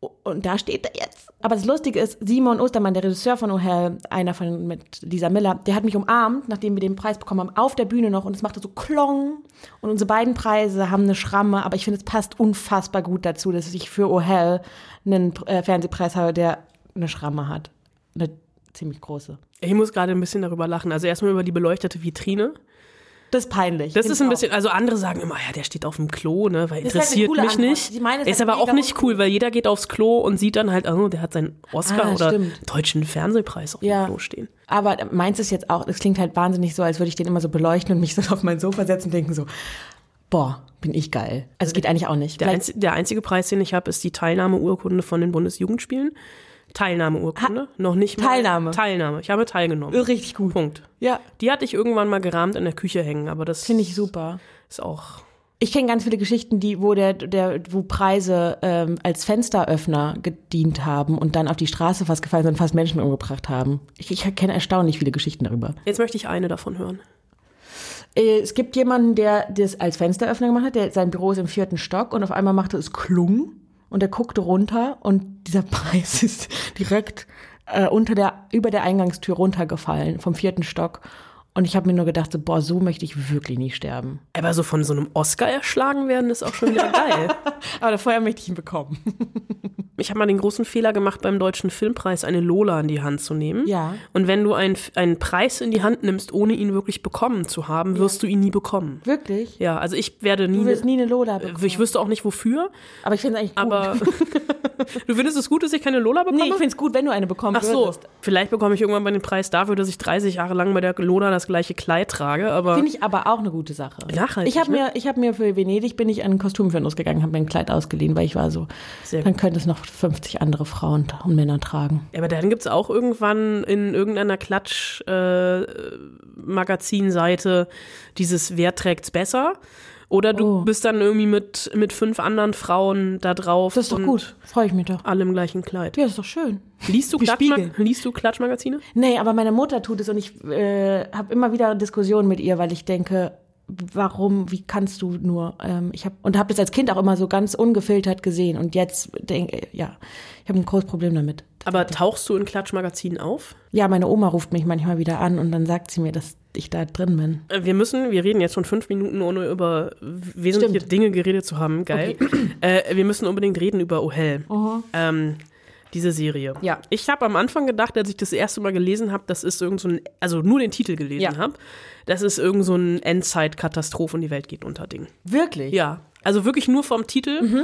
Und da steht er jetzt. Aber das Lustige ist, Simon Ostermann, der Regisseur von Oh Hell, einer von mit Lisa Miller, der hat mich umarmt, nachdem wir den Preis bekommen haben, auf der Bühne noch und es machte so Klong. Und unsere beiden Preise haben eine Schramme, aber ich finde, es passt unfassbar gut dazu, dass ich für Oh Hell einen äh, Fernsehpreis habe, der eine Schramme hat. Eine ziemlich große. Ich muss gerade ein bisschen darüber lachen. Also erstmal über die beleuchtete Vitrine. Das ist peinlich. Das ist ein bisschen, also andere sagen immer, ja, der steht auf dem Klo, ne, weil Das halt interessiert mich Antwort. nicht. Es ist aber auch nicht cool, weil jeder geht aufs Klo und sieht dann halt, oh, der hat seinen Oscar Ah, oder stimmt. deutschen Fernsehpreis auf Ja. dem Klo stehen. Aber meins ist jetzt auch, das klingt halt wahnsinnig so, als würde ich den immer so beleuchten und mich so auf mein Sofa setzen und denken so, boah, bin ich geil. Also geht eigentlich auch nicht. Der, einzi der einzige Preis, den ich habe, ist die Teilnahmeurkunde von den Bundesjugendspielen. Teilnahmeurkunde, noch nicht mal. Teilnahme. Teilnahme. Ich habe teilgenommen. Richtig gut. Punkt. Ja. Die hatte ich irgendwann mal gerahmt in der Küche hängen, aber das Finde ich super. ist auch. Ich kenne ganz viele Geschichten, die, wo der, der, wo Preise ähm, als Fensteröffner gedient haben und dann auf die Straße fast gefallen sind und fast Menschen umgebracht haben. Ich, ich kenne erstaunlich viele Geschichten darüber. Jetzt möchte ich eine davon hören. Äh, Es gibt jemanden, der das als Fensteröffner gemacht hat, der sein Büro ist im vierten Stock und auf einmal machte es Klung und er guckte runter und dieser Preis ist direkt äh, unter der, über der Eingangstür runtergefallen vom vierten Stock. Und ich habe mir nur gedacht, so, boah, so möchte ich wirklich nie sterben. Aber so von so einem Oscar erschlagen werden, ist auch schon wieder geil. Aber vorher möchte ich ihn bekommen. Ich habe mal den großen Fehler gemacht, beim Deutschen Filmpreis eine Lola in die Hand zu nehmen. Ja. Und wenn du einen, einen Preis in die Hand nimmst, ohne ihn wirklich bekommen zu haben, wirst du ihn nie bekommen. Wirklich? Ja, also ich werde nie. Du wirst nie eine Lola bekommen. Ich wüsste auch nicht wofür. Aber ich finde es eigentlich gut. Aber du findest es gut, dass ich keine Lola bekomme? nee, ich finde es gut, wenn du eine bekommst. Ach so, vielleicht bekomme ich irgendwann mal den Preis dafür, dass ich 30 Jahre lang bei der Lola das gleiche Kleid trage, aber Finde ich aber auch eine gute Sache. Nachhaltig, Ich habe ne? mir, ich habe mir für Venedig bin ich an einen Kostümfirmen gegangen, habe mir ein Kleid ausgeliehen, weil ich war so, Sehr dann könnte es noch 50 andere Frauen und Männer tragen. Ja, aber dann gibt es auch irgendwann in irgendeiner Klatsch-Magazinseite dieses Wer trägt's besser? Oder du Oh. bist dann irgendwie mit, mit fünf anderen Frauen da drauf. Das ist doch gut. Freue ich mich doch. Alle im gleichen Kleid. Ja, ist doch schön. Liest du, Klatschma liest du Klatschmagazine? Nee, aber meine Mutter tut es und ich äh, habe immer wieder Diskussionen mit ihr, weil ich denke, warum, wie kannst du nur, ähm, ich habe und habe das als Kind auch immer so ganz ungefiltert gesehen und jetzt denke, ja, ich habe ein großes Problem damit. Aber tauchst du in Klatschmagazinen auf? Ja, meine Oma ruft mich manchmal wieder an und dann sagt sie mir, dass ich da drin bin. Äh, Wir müssen, wir reden jetzt schon fünf Minuten, ohne über wesentliche Stimmt. Dinge geredet zu haben. Geil. Äh, wir müssen unbedingt reden über Oh Hell. Ähm, diese Serie. Ja. Ich habe am Anfang gedacht, als ich das erste Mal gelesen habe, das ist irgend so ein, also nur den Titel gelesen Ja. habe, das ist irgend so ein Endzeit-Katastrophe und die Welt geht unter Ding. Wirklich? Ja. Also wirklich nur vom Titel. Mhm.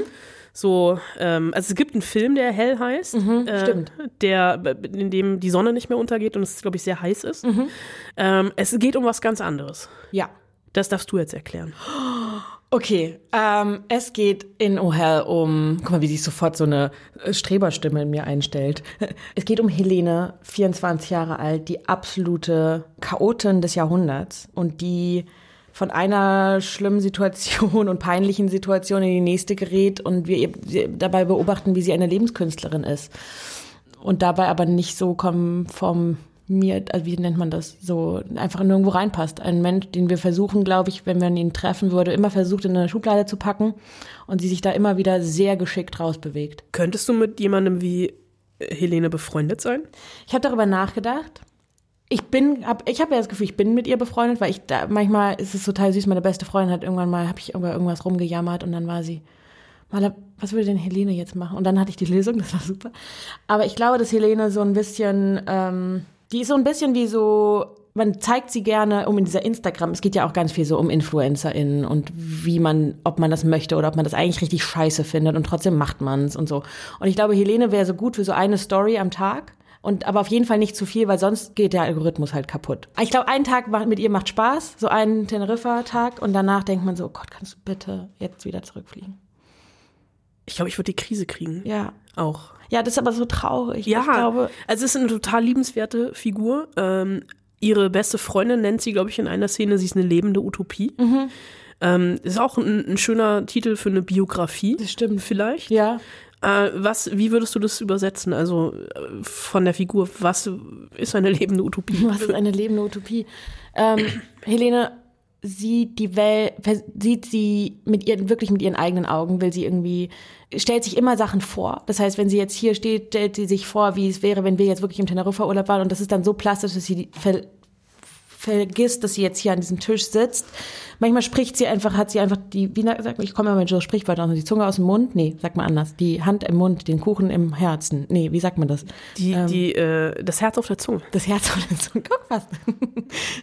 So, ähm, also es gibt einen Film, der Hell heißt, äh, Mhm, stimmt. der, in dem die Sonne nicht mehr untergeht und es, glaube ich, sehr heiß ist. Mhm. Ähm, es geht um was ganz anderes. Ja. Das darfst du jetzt erklären. Okay, ähm, es geht in Oh Hell um, guck mal, wie sich sofort so eine äh, Streberstimme in mir einstellt. Es geht um Helene, 24 Jahre alt, die absolute Chaotin des Jahrhunderts und die von einer schlimmen Situation und peinlichen Situation in die nächste gerät und wir dabei beobachten, wie sie eine Lebenskünstlerin ist. Und dabei aber nicht so konformiert, also wie nennt man das, so einfach nirgendwo reinpasst. Ein Mensch, den wir versuchen, glaube ich, wenn man ihn treffen würde, immer versucht in eine Schublade zu packen und sie sich da immer wieder sehr geschickt rausbewegt. Könntest du mit jemandem wie Helene befreundet sein? Ich habe darüber nachgedacht. Ich bin, hab, ich habe ja das Gefühl, ich bin mit ihr befreundet, weil ich da, manchmal ist es total süß. Meine beste Freundin hat irgendwann mal, habe ich über irgendwas rumgejammert und dann war sie, Maler, was würde denn Helene jetzt machen? Und dann hatte ich die Lösung, das war super. Aber ich glaube, dass Helene so ein bisschen, ähm, die ist so ein bisschen wie so, man zeigt sie gerne um in dieser Instagram, es geht ja auch ganz viel so um InfluencerInnen und wie man, ob man das möchte oder ob man das eigentlich richtig scheiße findet und trotzdem macht man es und so. Und ich glaube, Helene wäre so gut für so eine Story am Tag. Und aber auf jeden Fall nicht zu viel, weil sonst geht der Algorithmus halt kaputt. Ich glaube, ein Tag mit ihr macht Spaß, so ein Teneriffa-Tag, und danach denkt man so, oh Gott, kannst du bitte jetzt wieder zurückfliegen? Ich glaube, ich würde die Krise kriegen. Ja. Auch. Ja, das ist aber so traurig. Ja, Ich glaube, also es ist eine total liebenswerte Figur. Ähm, ihre beste Freundin nennt sie, glaube ich, in einer Szene, sie ist eine lebende Utopie. Mhm. Ähm, ist auch ein, ein schöner Titel für eine Biografie. Das stimmt. Vielleicht. Ja. Äh, was, wie würdest du das übersetzen? Also äh, von der Figur, was ist eine lebende Utopie? Was ist eine lebende Utopie? Ähm, Helene sieht die Welt, sieht sie mit ihren, wirklich mit ihren eigenen Augen, will sie irgendwie, stellt sich immer Sachen vor. Das heißt, wenn sie jetzt hier steht, stellt sie sich vor, wie es wäre, wenn wir jetzt wirklich im Teneriffa-Urlaub waren und das ist dann so plastisch, dass sie ver vergisst, dass sie jetzt hier an diesem Tisch sitzt. Manchmal spricht sie einfach, hat sie einfach die, wie sagt ich komme immer mit so Sprichwörtern, die Zunge aus dem Mund, nee, sagt man anders, die Hand im Mund, den Kuchen im Herzen, nee, wie sagt man das? Die, ähm, die, äh, das Herz auf der Zunge. Das Herz auf der Zunge, guck was.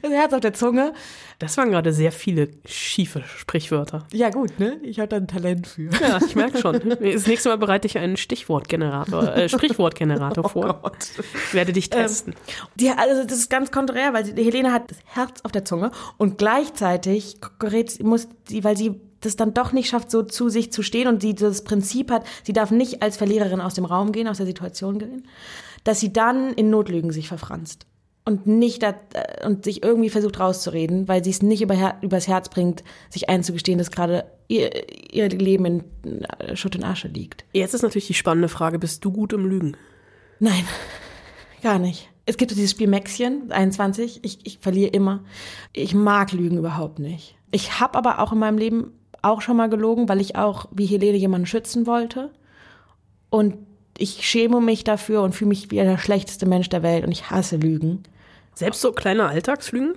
Das Herz auf der Zunge. Das waren gerade sehr viele schiefe Sprichwörter. Ja gut, ne? Ich habe da ein Talent für. Ja, ich merke schon. Das nächste Mal bereite ich einen Stichwortgenerator, äh, Sprichwortgenerator oh vor. Gott. Ich werde dich testen. Ähm, die, also das ist ganz konträr, weil die Helene hat das Herz auf der Zunge und gleichzeitig gerät, muss sie, weil sie das dann doch nicht schafft, so zu sich zu stehen und sie das Prinzip hat, sie darf nicht als Verliererin aus dem Raum gehen, aus der Situation gehen, dass sie dann in Notlügen sich verfranst und nicht da, und sich irgendwie versucht rauszureden, weil sie es nicht über übers Herz bringt, sich einzugestehen, dass gerade ihr, ihr Leben in Schutt und Asche liegt. Jetzt ist natürlich die spannende Frage, bist du gut im Lügen? Nein, gar nicht. Es gibt dieses Spiel Mäxchen, 21. Ich, ich verliere immer. Ich mag Lügen überhaupt nicht. Ich habe aber auch in meinem Leben auch schon mal gelogen, weil ich auch wie Helene jemanden schützen wollte. Und ich schäme mich dafür und fühle mich wie der schlechteste Mensch der Welt und ich hasse Lügen. Selbst so kleine Alltagslügen?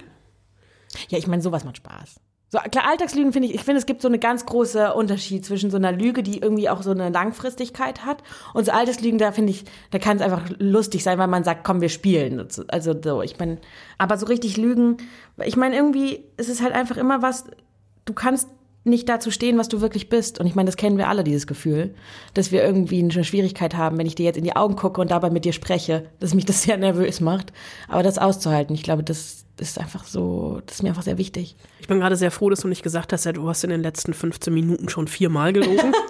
Ja, ich meine, sowas macht Spaß. So, klar, Alltagslügen finde ich, ich finde, es gibt so eine ganz große Unterschied zwischen so einer Lüge, die irgendwie auch so eine Langfristigkeit hat und so Alltagslügen, da finde ich, da kann es einfach lustig sein, weil man sagt, komm, wir spielen. Also so, ich meine, aber so richtig Lügen, ich meine, irgendwie ist es halt einfach immer was, du kannst nicht dazu stehen, was du wirklich bist. Und ich meine, das kennen wir alle, dieses Gefühl, dass wir irgendwie eine Schwierigkeit haben, wenn ich dir jetzt in die Augen gucke und dabei mit dir spreche, dass mich das sehr nervös macht. Aber das auszuhalten, ich glaube, das ist einfach so, das ist mir einfach sehr wichtig. Ich bin gerade sehr froh, dass du nicht gesagt hast, ja, du hast in den letzten 15 Minuten schon viermal gelogen.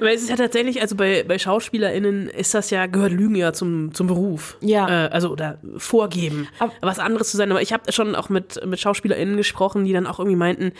Weil es ist ja tatsächlich, also bei, bei SchauspielerInnen ist das ja, gehört Lügen ja zum, zum Beruf. Ja. Äh, also, oder vorgeben, aber, was anderes zu sein. Aber ich habe schon auch mit, mit SchauspielerInnen gesprochen, die dann auch irgendwie meinten,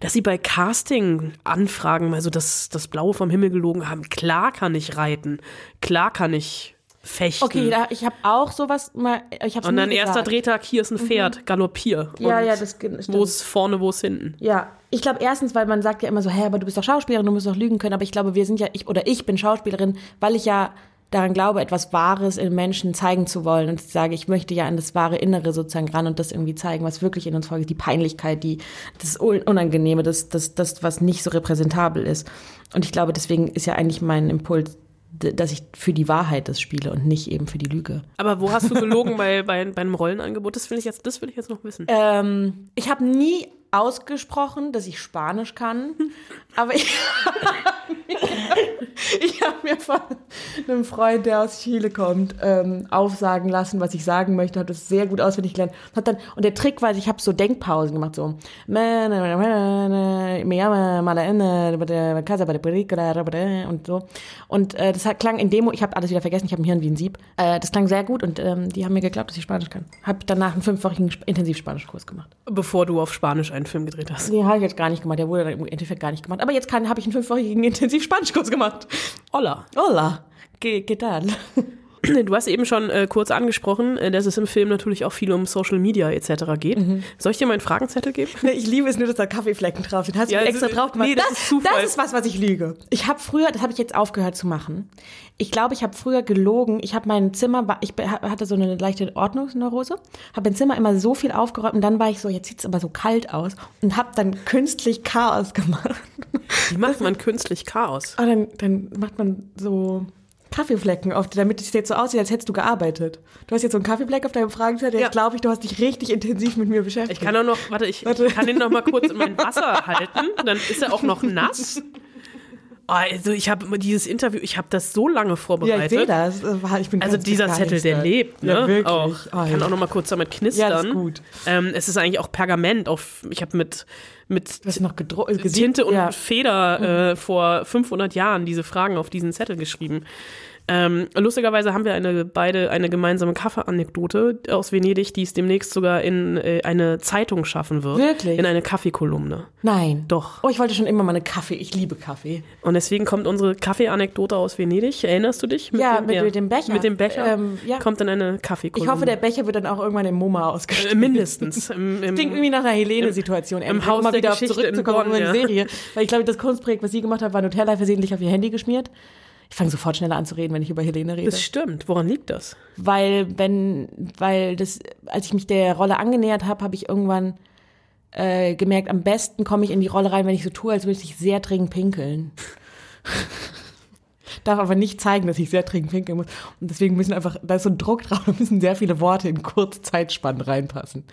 dass sie bei Casting-Anfragen mal so das, das Blaue vom Himmel gelogen haben. Klar kann ich reiten, klar kann ich fechten. Okay, da, ich habe auch sowas mal. Ich hab's Und dann erster. Drehtag, hier ist ein Pferd, mhm. galoppier. Ja, Und ja, das stimmt. Wo ist vorne, wo ist hinten? Ja, ich glaube erstens, weil man sagt ja immer so, hä, aber du bist doch Schauspielerin, du musst doch lügen können. Aber ich glaube, wir sind ja, ich oder ich bin Schauspielerin, weil ich ja daran glaube, etwas Wahres in Menschen zeigen zu wollen. Und ich sage, ich möchte ja an das wahre Innere sozusagen ran und das irgendwie zeigen, was wirklich in uns vorgeht, die Peinlichkeit, die, das Unangenehme, das, das, das, was nicht so repräsentabel ist. Und ich glaube, deswegen ist ja eigentlich mein Impuls, dass ich für die Wahrheit das spiele und nicht eben für die Lüge. Aber wo hast du gelogen bei, bei, bei einem Rollenangebot? Das will ich jetzt, das will ich jetzt noch wissen. Ähm, ich habe nie ausgesprochen, dass ich Spanisch kann, aber ich, habe mir von einem Freund, der aus Chile kommt, ähm, aufsagen lassen, was ich sagen möchte, habe das sehr gut auswendig gelernt. Hat dann, und der Trick war, ich habe so Denkpausen gemacht, so und so. Und äh, das hat, klang in Demo, ich habe alles wieder vergessen, ich habe ein Hirn wie ein Sieb. Äh, das klang sehr gut und ähm, die haben mir geglaubt, dass ich Spanisch kann. Habe danach einen fünfwöchigen Intensivspanischkurs gemacht. Bevor du auf Spanisch einen Film gedreht hast. Nee, habe ich jetzt gar nicht gemacht. Der wurde dann im Endeffekt gar nicht gemacht. Aber jetzt habe ich einen fünfwöchigen Intensivspanischkurs gemacht. Hola. Hola. ¿Qué, qué tal? Du hast eben schon äh, kurz angesprochen, äh, dass es im Film natürlich auch viel um Social Media etc. geht. Mhm. Soll ich dir mal einen Fragenzettel geben? Nee, ich liebe es nur, dass da Kaffeeflecken drauf sind. Hast du Ja, extra das- drauf gemacht? nee, das ist Zufall. Das ist was, was ich lüge. Ich habe früher, das habe ich jetzt aufgehört zu machen. Ich glaube, ich habe früher gelogen. Ich habe mein Zimmer, ich hatte so eine leichte Ordnungsneurose, habe mein Zimmer immer so viel aufgeräumt und dann war ich so, jetzt sieht es aber so kalt aus und habe dann künstlich Chaos gemacht. Wie macht man künstlich Chaos? Und dann, dann macht man so Kaffeeflecken auf, damit es jetzt so aussieht, als hättest du gearbeitet. Du hast jetzt so einen Kaffeefleck auf deinem Fragenzettel. Ja. Jetzt glaube ich, du hast dich richtig intensiv mit mir beschäftigt. Ich kann auch noch, warte, ich kann den noch mal kurz in mein Wasser halten, dann ist er auch noch nass. Also ich habe dieses Interview, ich habe das so lange Ja, vorbereitet. ich sehe das. Ich bin Also dieser Zettel, der lebt, ne? Ja, wirklich. Auch. Oh, Ich kann ja. auch noch mal kurz damit knistern. Ja, das ist gut. Ähm, es ist eigentlich auch Pergament. Auf, ich habe mit mit gedruckt. Tinte und ja. Feder äh, vor 500 Jahren diese Fragen auf diesen Zettel geschrieben. Ähm, lustigerweise haben wir eine, beide eine gemeinsame Kaffee-Anekdote aus Venedig, die es demnächst sogar in äh, eine Zeitung schaffen wird. Wirklich? In eine Kaffeekolumne. Nein. Doch. Oh, ich wollte schon immer mal eine Kaffee. Ich liebe Kaffee. Und deswegen kommt unsere Kaffee-Anekdote aus Venedig. Erinnerst du dich? Ja, mit- mit dem Becher. Mit dem Becher. Ähm, ja. Kommt in eine Ich Kaffeekolumne. hoffe, der Becher wird dann auch irgendwann im MoMA ausgestellt. Äh, mindestens. Im, im, Klingt irgendwie nach einer Helene-Situation. im endlich, Haus mal der wieder auf Geschichte in zurückzukommen Bonn, in ja. Serie. Weil ich glaube, das Kunstprojekt, was sie gemacht hat, war Nutella versehentlich auf ihr Handy geschmiert. Ich fange sofort schneller an zu reden, wenn ich über Helene rede. das stimmt. Woran liegt das? weil wenn, weil das, als ich mich der Rolle angenähert habe, habe ich irgendwann äh, gemerkt, am besten komme ich in die Rolle rein, wenn ich so tue, als würde ich sehr dringend pinkeln. Darf aber nicht zeigen, dass ich sehr dringend pinkeln muss. Und deswegen müssen einfach, da ist so ein Druck drauf, da müssen sehr viele Worte in Kurzzeitspannen reinpassen.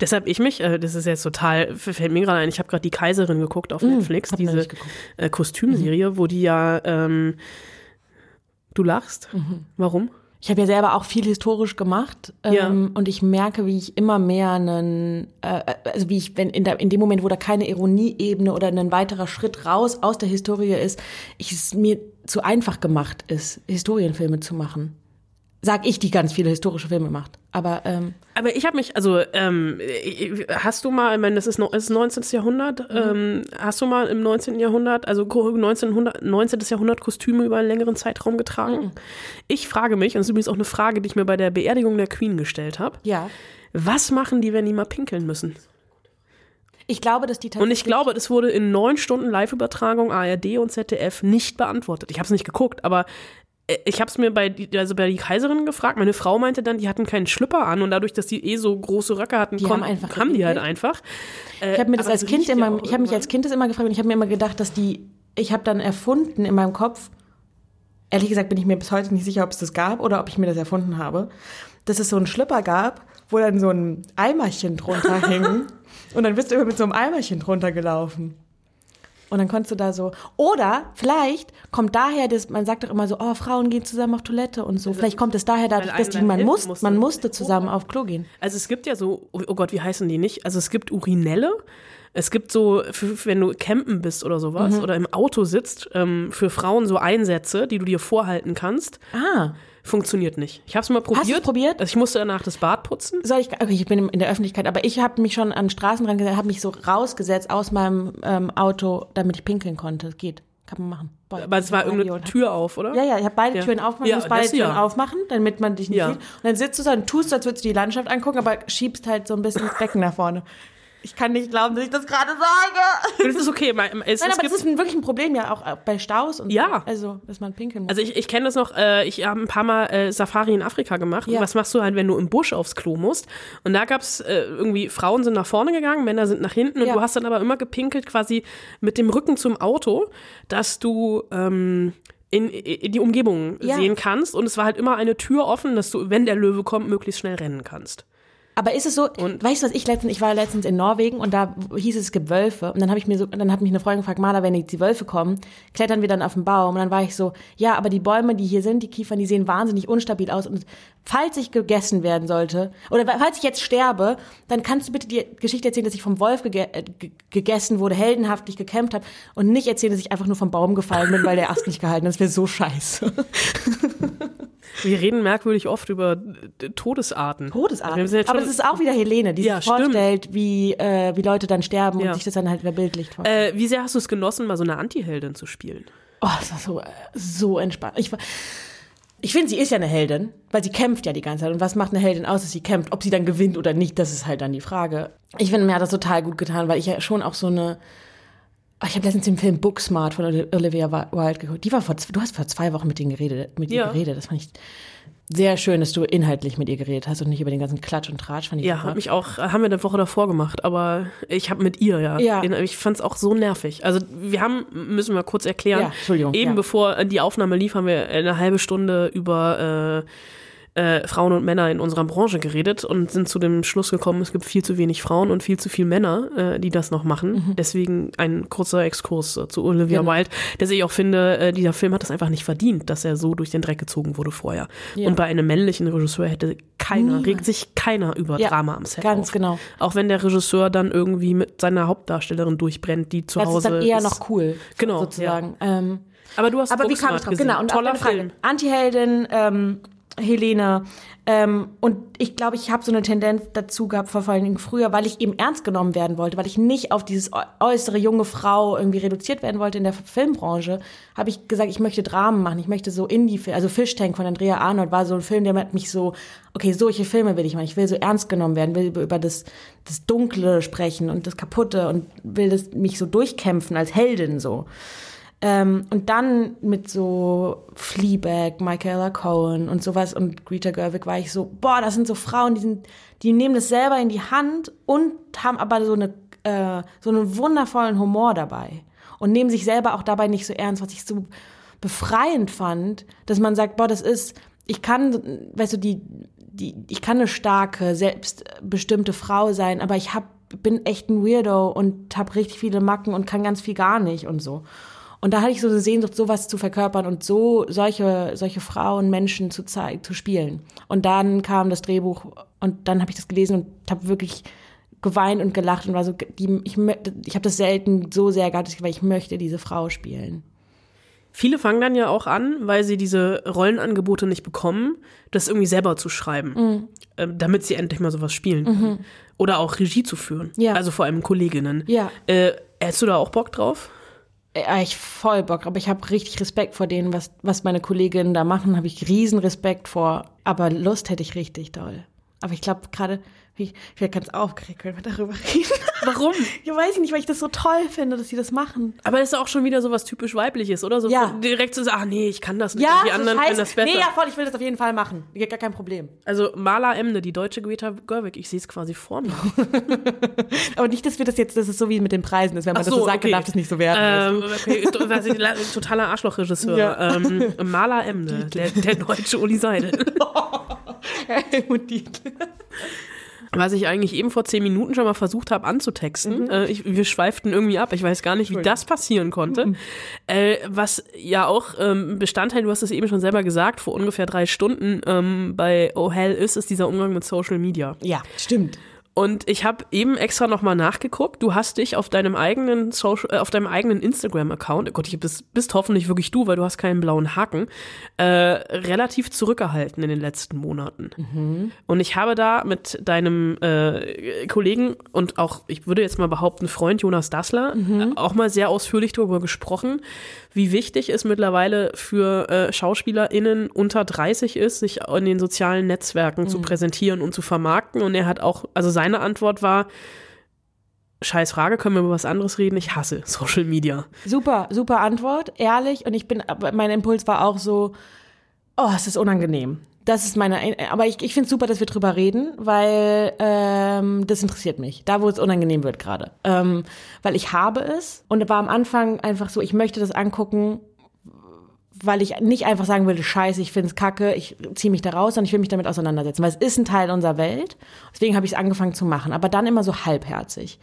Deshalb ich mich, äh, das ist jetzt total, fällt mir gerade ein, ich habe gerade die Kaiserin geguckt auf Netflix, Mm, hab noch diese äh, Kostümserie, wo die ja, ähm, du lachst. Mhm. Warum? Ich habe ja selber auch viel historisch gemacht Ja. ähm, und ich merke, wie ich immer mehr einen, äh, also wie ich, wenn in, der, in dem Moment, wo da keine Ironieebene oder ein weiterer Schritt raus aus der Historie ist, ich es mir zu einfach gemacht ist, Historienfilme zu machen. Sag ich, die ganz viele historische Filme macht. Aber ähm, Aber ich habe mich, also ähm, äh, hast du mal, ich meine, das ist, no, ist 19. Jahrhundert, Mhm. ähm, hast du mal im 19. Jahrhundert, also 1900, 19. Jahrhundert Kostüme über einen längeren Zeitraum getragen? Mhm. Ich frage mich, und das ist übrigens auch eine Frage, die ich mir bei der Beerdigung der Queen gestellt habe, ja, was machen die, wenn die mal pinkeln müssen? ich glaube, dass die Und ich glaube, das wurde in neun Stunden Live-Übertragung ARD und ZDF nicht beantwortet. Ich habe es nicht geguckt, aber ich habe es mir bei, also bei die Kaiserin gefragt. Meine Frau meinte dann, die hatten keinen Schlüpper an und dadurch, dass die eh so große Röcke hatten, Die kon- haben einfach haben die halt einfach. Äh, Ich habe mir das als es Kind immer, ich habe mich als Kind das immer gefragt und ich habe mir immer gedacht, dass die, ich habe dann erfunden in meinem Kopf, ehrlich gesagt bin ich mir bis heute nicht sicher, ob es das gab oder ob ich mir das erfunden habe, dass es so einen Schlüpper gab, wo dann so ein Eimerchen drunter hing und dann bist du immer mit so einem Eimerchen drunter gelaufen. Und dann konntest du da so, oder vielleicht kommt daher, das, man sagt doch immer so, oh, Frauen gehen zusammen auf Toilette und so. Vielleicht kommt es daher dadurch, dass die, man, muss, musste. man musste zusammen auf Klo gehen. Also es gibt ja so, oh Gott, wie heißen die nicht? Also es gibt Urinelle. Es gibt so, für wenn du campen bist oder sowas Mhm. oder im Auto sitzt, ähm, für Frauen so Einsätze, die du dir vorhalten kannst. Ah. Funktioniert nicht. Ich habe es mal Hast du's probiert. probiert? Also ich musste danach das Bad putzen. Soll ich, okay, ich bin in der Öffentlichkeit, aber ich habe mich schon an Straßenrand gesetzt, habe mich so rausgesetzt aus meinem ähm, Auto, damit ich pinkeln konnte. Das geht, kann man machen. Boah, Aber es war irgendeine Radio. Tür auf, oder? Ja, ja, ich habe beide Ja. Türen aufgemacht, Ja, muss beide Türen ja. aufmachen, damit man dich nicht sieht. Und dann sitzt du so und tust, als würdest du die Landschaft angucken, aber schiebst halt so ein bisschen das Becken nach vorne. Ich kann nicht glauben, dass ich das gerade sage. Das ist okay. Es, Nein, es aber gibt, das ist ein, wirklich ein Problem ja auch äh, bei Staus und Ja. so. Also, dass man pinkeln muss. Also ich, ich kenne das noch, äh, ich habe ein paar Mal äh, Safari in Afrika gemacht. Ja. Was machst du halt, wenn du im Busch aufs Klo musst? Und da gab's äh, irgendwie, Frauen sind nach vorne gegangen, Männer sind nach hinten und Ja. du hast dann aber immer gepinkelt quasi mit dem Rücken zum Auto, dass du ähm, in, in die Umgebung Ja. sehen kannst. Und es war halt immer eine Tür offen, dass du, wenn der Löwe kommt, möglichst schnell rennen kannst. Aber ist es so, weißt du was, ich letztens, ich war letztens in Norwegen und da hieß es, es gibt Wölfe und dann habe ich mir so, dann hat mich eine Freundin gefragt, Maler, wenn jetzt die Wölfe kommen, klettern wir dann auf den Baum und dann war ich so, ja, aber die Bäume, die hier sind, die Kiefern, die sehen wahnsinnig unstabil aus und falls ich gegessen werden sollte oder falls ich jetzt sterbe, dann kannst du bitte die Geschichte erzählen, dass ich vom Wolf gege äh, ge- gegessen wurde, heldenhaftlich gekämpft habe und nicht erzählen, dass ich einfach nur vom Baum gefallen bin, weil der Ast nicht gehalten hat. Das wäre so scheiße. Wir reden merkwürdig oft über äh, Todesarten. Todesarten. Aber das ist auch wieder Helene, die Ja, sich stimmt. vorstellt, wie, äh, wie Leute dann sterben Ja. und sich das dann halt verbildlicht. vor. Äh, wie sehr hast du es genossen, mal so eine Anti-Heldin zu spielen? Oh, das war so, äh, so entspannt. Ich, war- ich finde, sie ist ja eine Heldin, weil sie kämpft ja die ganze Zeit. Und was macht eine Heldin aus, dass sie kämpft? Ob sie dann gewinnt oder nicht, das ist halt dann die Frage. Ich finde, mir hat das total gut getan, weil ich ja schon auch so eine. Ich habe letztens den Film Booksmart von Oli- Olivia Wilde geguckt. Die war vor, du hast vor zwei Wochen mit, denen geredet, mit ihr Ja. geredet. Das fand ich sehr schön, dass du inhaltlich mit ihr geredet hast und nicht über den ganzen Klatsch und Tratsch. Fand ich Ja, hat mich auch, haben wir eine Woche davor gemacht, aber ich habe mit ihr, ja. Ja. Ich fand es auch so nervig. Also wir haben, müssen wir kurz erklären, Ja, Entschuldigung, eben ja. bevor die Aufnahme lief, haben wir eine halbe Stunde über äh, Frauen und Männer in unserer Branche geredet und sind zu dem Schluss gekommen, es gibt viel zu wenig Frauen und viel zu viele Männer, äh, die das noch machen. Mhm. Deswegen ein kurzer Exkurs äh, zu Olivia Genau. Wilde, der ich auch finde, äh, dieser Film hat es einfach nicht verdient, dass er so durch den Dreck gezogen wurde vorher. Ja. Und bei einem männlichen Regisseur hätte keiner, Niemand. regt sich keiner über Ja, Drama am Set ganz auf. genau. Auch wenn der Regisseur dann irgendwie mit seiner Hauptdarstellerin durchbrennt, die zu das Hause ist dann eher ist. noch cool, Genau, sozusagen. Ähm, Aber du hast aber wie kam es drauf? gesehen. Genau, und Toller. Film. Antiheldin, ähm, Helene. Ähm, und ich glaube, ich habe so eine Tendenz dazu gehabt, vor allen Dingen früher, weil ich eben ernst genommen werden wollte, weil ich nicht auf dieses äu- äußere junge Frau irgendwie reduziert werden wollte in der Filmbranche, habe ich gesagt, ich möchte Dramen machen, ich möchte so Indie, also Fish Tank von Andrea Arnold war so ein Film, der hat mich so, okay, solche Filme will ich machen, ich will so ernst genommen werden, will über das, das Dunkle sprechen und das Kaputte und will das, mich so durchkämpfen als Heldin so. Ähm, und dann mit so Fleabag, Michaela Cohen und sowas und Greta Gerwig war ich so, boah, das sind so Frauen, die sind, die nehmen das selber in die Hand und haben aber so eine, äh, so einen wundervollen Humor dabei und nehmen sich selber auch dabei nicht so ernst, was ich so befreiend fand, dass man sagt, boah, das ist, ich kann, weißt du, die, die, ich kann eine starke, selbstbestimmte Frau sein, aber ich hab, bin echt ein Weirdo und habe richtig viele Macken und kann ganz viel gar nicht und so. Und da hatte ich so eine Sehnsucht, sowas zu verkörpern und so solche, solche Frauen, Menschen zu, zu spielen. Und dann kam das Drehbuch und dann habe ich das gelesen und habe wirklich geweint und gelacht und war so, die, ich, ich habe das selten so sehr gehabt, weil ich möchte diese Frau spielen. Viele fangen dann ja auch an, weil sie diese Rollenangebote nicht bekommen, das irgendwie selber zu schreiben, Mhm. ähm, damit sie endlich mal sowas spielen können. Mhm. Oder auch Regie zu führen. Ja. Also vor allem Kolleginnen. Ja. Äh, hättest du da auch Bock drauf? Ja, ich voll Bock, aber ich habe richtig Respekt vor denen, was, was meine Kolleginnen da machen, habe ich riesen Respekt vor. Aber Lust hätte ich richtig doll. Aber ich glaube gerade, ich, ich werde ganz aufgeregt, wenn wir darüber reden. Warum? Ich weiß nicht, weil ich das so toll finde, dass sie das machen. Aber das ist auch schon wieder so was typisch weibliches, oder? So Ja. direkt zu sagen, ach nee, ich kann das nicht. Ja, die so anderen können das besser. Nee, ja, voll, ich will das auf jeden Fall machen. Gar gar kein Problem. Also Mala Emde, die deutsche Greta Gerwig, ich sehe es quasi vor mir. Aber nicht, dass wir das jetzt, dass es so wie mit den Preisen ist. Wenn man Ach das so, so sagt, okay. dann darf das nicht so werden. Ähm, okay, ich, totaler Arschlochregisseur. Ja. Ähm, Mala Emde, der, der deutsche Uli Seidel. Was ich eigentlich eben vor zehn Minuten schon mal versucht habe anzutexten. Mhm. Äh, ich, wir schweiften irgendwie ab. Ich weiß gar nicht, wie das passieren konnte. Mhm. Äh, was ja auch ähm, Bestandteil, du hast es eben schon selber gesagt, vor ungefähr drei Stunden ähm, bei Oh Hell ist, ist dieser Umgang mit Social Media. Ja, stimmt. Und ich habe eben extra nochmal nachgeguckt. Du hast dich auf deinem eigenen Social, äh, auf deinem eigenen Instagram-Account, oh Gott, ich bist, bist hoffentlich wirklich du, weil du hast keinen blauen Haken, äh, relativ zurückgehalten in den letzten Monaten. Mhm. Und ich habe da mit deinem äh, Kollegen und auch, ich würde jetzt mal behaupten, Freund Jonas Dassler Mhm. äh, auch mal sehr ausführlich darüber gesprochen, wie wichtig es mittlerweile für äh, SchauspielerInnen unter 30 ist, sich in den sozialen Netzwerken zu Mhm. präsentieren und zu vermarkten. Und er hat auch, also seine Antwort war, Scheiß Frage, können wir über was anderes reden? Ich hasse Social Media. Super, super Antwort, ehrlich. Und ich bin, aber mein Impuls war auch so, oh, es ist unangenehm. Das ist meine, aber ich, ich finde es super, dass wir drüber reden, weil ähm, das interessiert mich. Da, wo es unangenehm wird gerade. Ähm, weil ich habe es und war am Anfang einfach so, ich möchte das angucken, weil ich nicht einfach sagen will, scheiße, ich finde es kacke, ich ziehe mich da raus, sondern ich will mich damit auseinandersetzen, weil es ist ein Teil unserer Welt. Deswegen habe ich es angefangen zu machen, aber dann immer so halbherzig.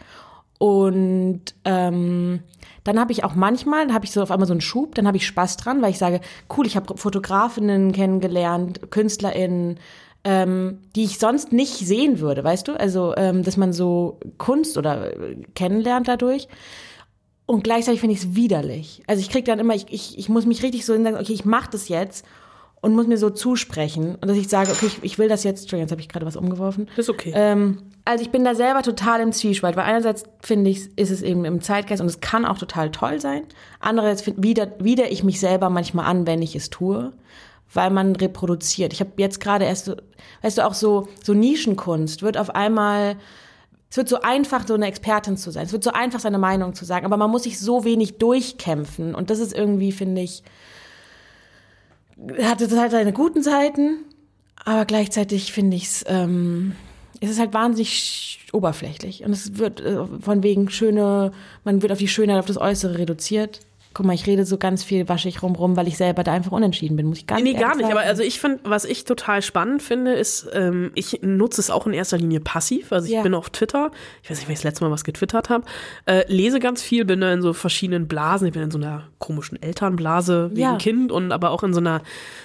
Und ähm, dann habe ich auch manchmal, habe ich so auf einmal so einen Schub, dann habe ich Spaß dran, weil ich sage, cool, ich habe Fotografinnen kennengelernt, KünstlerInnen, ähm, die ich sonst nicht sehen würde, weißt du? Also, ähm, dass man so Kunst oder äh, kennenlernt dadurch. Und gleichzeitig finde ich es widerlich. Also ich kriege dann immer, ich, ich, ich muss mich richtig so sagen, okay, ich mache das jetzt und muss mir so zusprechen. Und dass ich sage, okay, ich, ich will das jetzt, Entschuldigung, jetzt habe ich gerade was umgeworfen. Das ist okay. Ähm, also ich bin da selber total im Zwiespalt, weil einerseits finde ich, ist es eben im Zeitgeist und es kann auch total toll sein. Andererseits wieder, wieder ich mich selber manchmal an, wenn ich es tue, weil man reproduziert. Ich habe jetzt gerade erst, so, weißt du, auch so, so Nischenkunst wird auf einmal, es wird so einfach, so eine Expertin zu sein. Es wird so einfach, seine Meinung zu sagen. Aber man muss sich so wenig durchkämpfen. Und das ist irgendwie, finde ich, hat es halt seine guten Seiten, aber gleichzeitig finde ich es, ähm, es ist halt wahnsinnig oberflächlich. Und es wird äh, von wegen schöne, man wird auf die Schönheit, auf das Äußere reduziert. Guck mal, ich rede so ganz viel, wasche ich rum rum, weil ich selber da einfach unentschieden bin, muss ich gar nicht Nee, gar nicht. sagen. Aber also ich finde, was ich total spannend finde, ist, ähm, ich nutze es auch in erster Linie passiv. Also ich Ja. bin auf Twitter. Ich weiß nicht, wenn ich das letzte Mal was getwittert habe. Äh, lese ganz viel, bin da in so verschiedenen Blasen. Ich bin in so einer komischen Elternblase wegen Ja. Kind und aber auch in so einer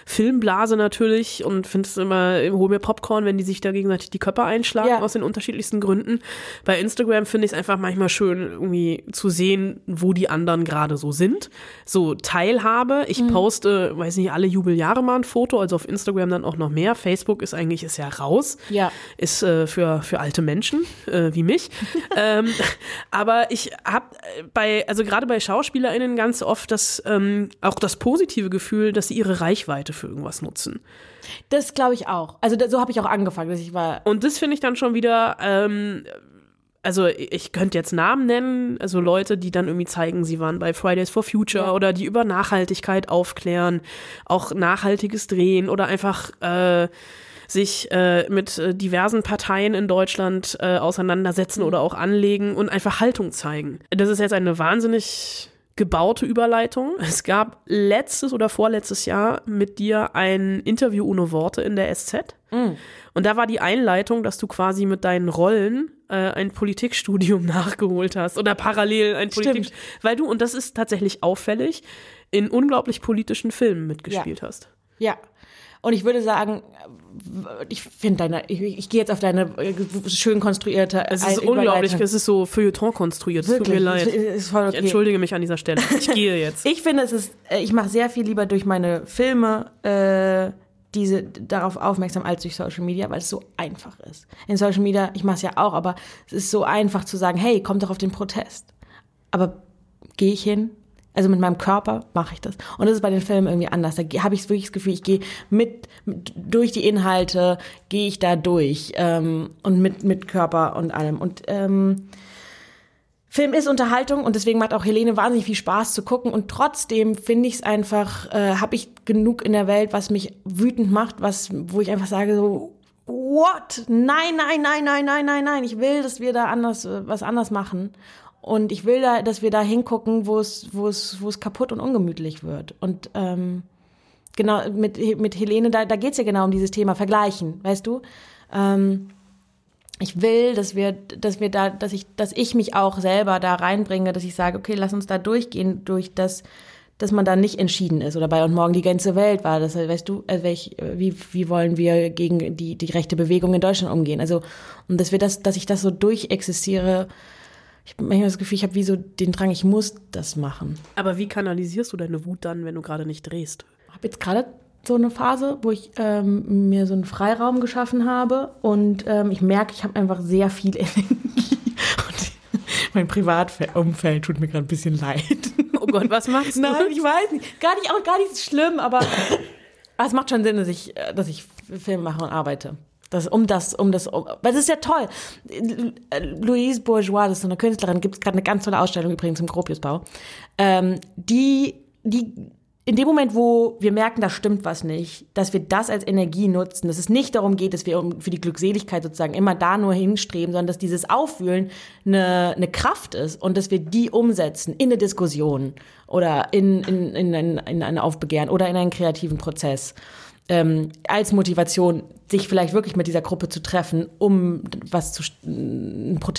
Filmblase natürlich und finde es immer, hol mir Popcorn, wenn die sich da gegenseitig die Köpfe einschlagen Ja. aus den unterschiedlichsten Gründen. Bei Instagram finde ich es einfach manchmal schön, irgendwie zu sehen, wo die anderen gerade so sind. So Teilhabe. Ich Mhm. poste, weiß nicht, alle Jubeljahre mal ein Foto, also auf Instagram dann auch noch mehr. Facebook ist eigentlich, ist ja raus. Ja. Ist äh, für, für alte Menschen äh, wie mich. ähm, aber ich habe bei, also gerade bei SchauspielerInnen ganz oft das, ähm, auch das positive Gefühl, dass sie ihre Reichweite für irgendwas nutzen. Das glaube ich auch. Also so habe ich auch angefangen, dass ich war. Und das finde ich dann schon wieder, ähm, also ich könnte jetzt Namen nennen, also Leute, die dann irgendwie zeigen, sie waren bei Fridays for Future oder die über Nachhaltigkeit aufklären, auch nachhaltiges Drehen oder einfach äh, sich äh, mit äh, diversen Parteien in Deutschland äh, auseinandersetzen oder auch anlegen und einfach Haltung zeigen. Das ist jetzt eine wahnsinnig gebaute Überleitung. Es gab letztes oder vorletztes Jahr mit dir ein Interview ohne Worte in der SZ. Und da war die Einleitung, dass du quasi mit deinen Rollen äh, ein Politikstudium nachgeholt hast oder parallel ein Politik, weil du und das ist tatsächlich auffällig in unglaublich politischen Filmen mitgespielt hast. Ja. Und ich würde sagen, ich finde deine, ich, ich gehe jetzt auf deine äh, schön konstruierte. Es ist unglaublich, es ist so Feuilleton konstruiert. Es tut mir leid. ist voll okay. Ich entschuldige mich an dieser Stelle. Ich gehe jetzt. Ich finde, es ist, äh, ich mache sehr viel lieber durch meine Filme äh, diese darauf aufmerksam als durch Social Media, weil es so einfach ist. In Social Media, ich mache es ja auch, aber es ist so einfach zu sagen, hey, komm doch auf den Protest. Aber gehe ich hin? Also mit meinem Körper mache ich das. Und das ist bei den Filmen irgendwie anders. Da habe ich wirklich das Gefühl, ich gehe mit, mit durch die Inhalte, gehe ich da durch ähm, und mit mit Körper und allem. Und ähm, Film ist Unterhaltung und deswegen macht auch Helene wahnsinnig viel Spaß zu gucken und trotzdem finde ich es einfach, äh, habe ich genug in der Welt, was mich wütend macht, was, wo ich einfach sage so, what? Nein, nein, nein, nein, nein, nein, nein, ich will, dass wir da anders, äh, was anders machen und ich will da, dass wir da hingucken, wo es, wo es, wo es kaputt und ungemütlich wird und ähm, genau mit mit Helene, da, da geht's ja genau um dieses Thema Vergleichen, weißt du? Ähm, ich will, dass wir, dass wir da, dass ich, dass ich mich auch selber da reinbringe, dass ich sage, okay, lass uns da durchgehen, durch das, dass man da nicht entschieden ist oder bei und morgen die ganze Welt war. Das, weißt du, äh, welch, wie, wie wollen wir gegen die, die rechte Bewegung in Deutschland umgehen? Also, und dass wir das, dass ich das so durchexistiere, ich habe manchmal das Gefühl, ich habe wie so den Drang, ich muss das machen. Aber wie kanalisierst du deine Wut dann, wenn du gerade nicht drehst? Ich habe jetzt gerade so eine Phase, wo ich ähm, mir so einen Freiraum geschaffen habe und ähm, ich merke, ich habe einfach sehr viel Energie. Und mein Privatumfeld tut mir gerade ein bisschen leid. Oh Gott, was machst du? Nein, ich weiß nicht. Gar nicht, auch gar nicht schlimm, aber, es macht schon Sinn, dass ich, äh, dass ich Filme mache und arbeite. Das, um das, um das, um, weil das ist ja toll. Louise Bourgeois, das ist so eine Künstlerin, gibt es gerade eine ganz tolle Ausstellung übrigens im Gropiusbau. Ähm, die, die, in dem Moment, wo wir merken, da stimmt was nicht, dass wir das als Energie nutzen, dass es nicht darum geht, dass wir um, für die Glückseligkeit sozusagen immer da nur hinstreben, sondern dass dieses Aufwühlen eine, eine Kraft ist und dass wir die umsetzen in eine Diskussion oder in, in, in, ein, in ein Aufbegehren oder in einen kreativen Prozess ähm, als Motivation, sich vielleicht wirklich mit dieser Gruppe zu treffen, um was zu,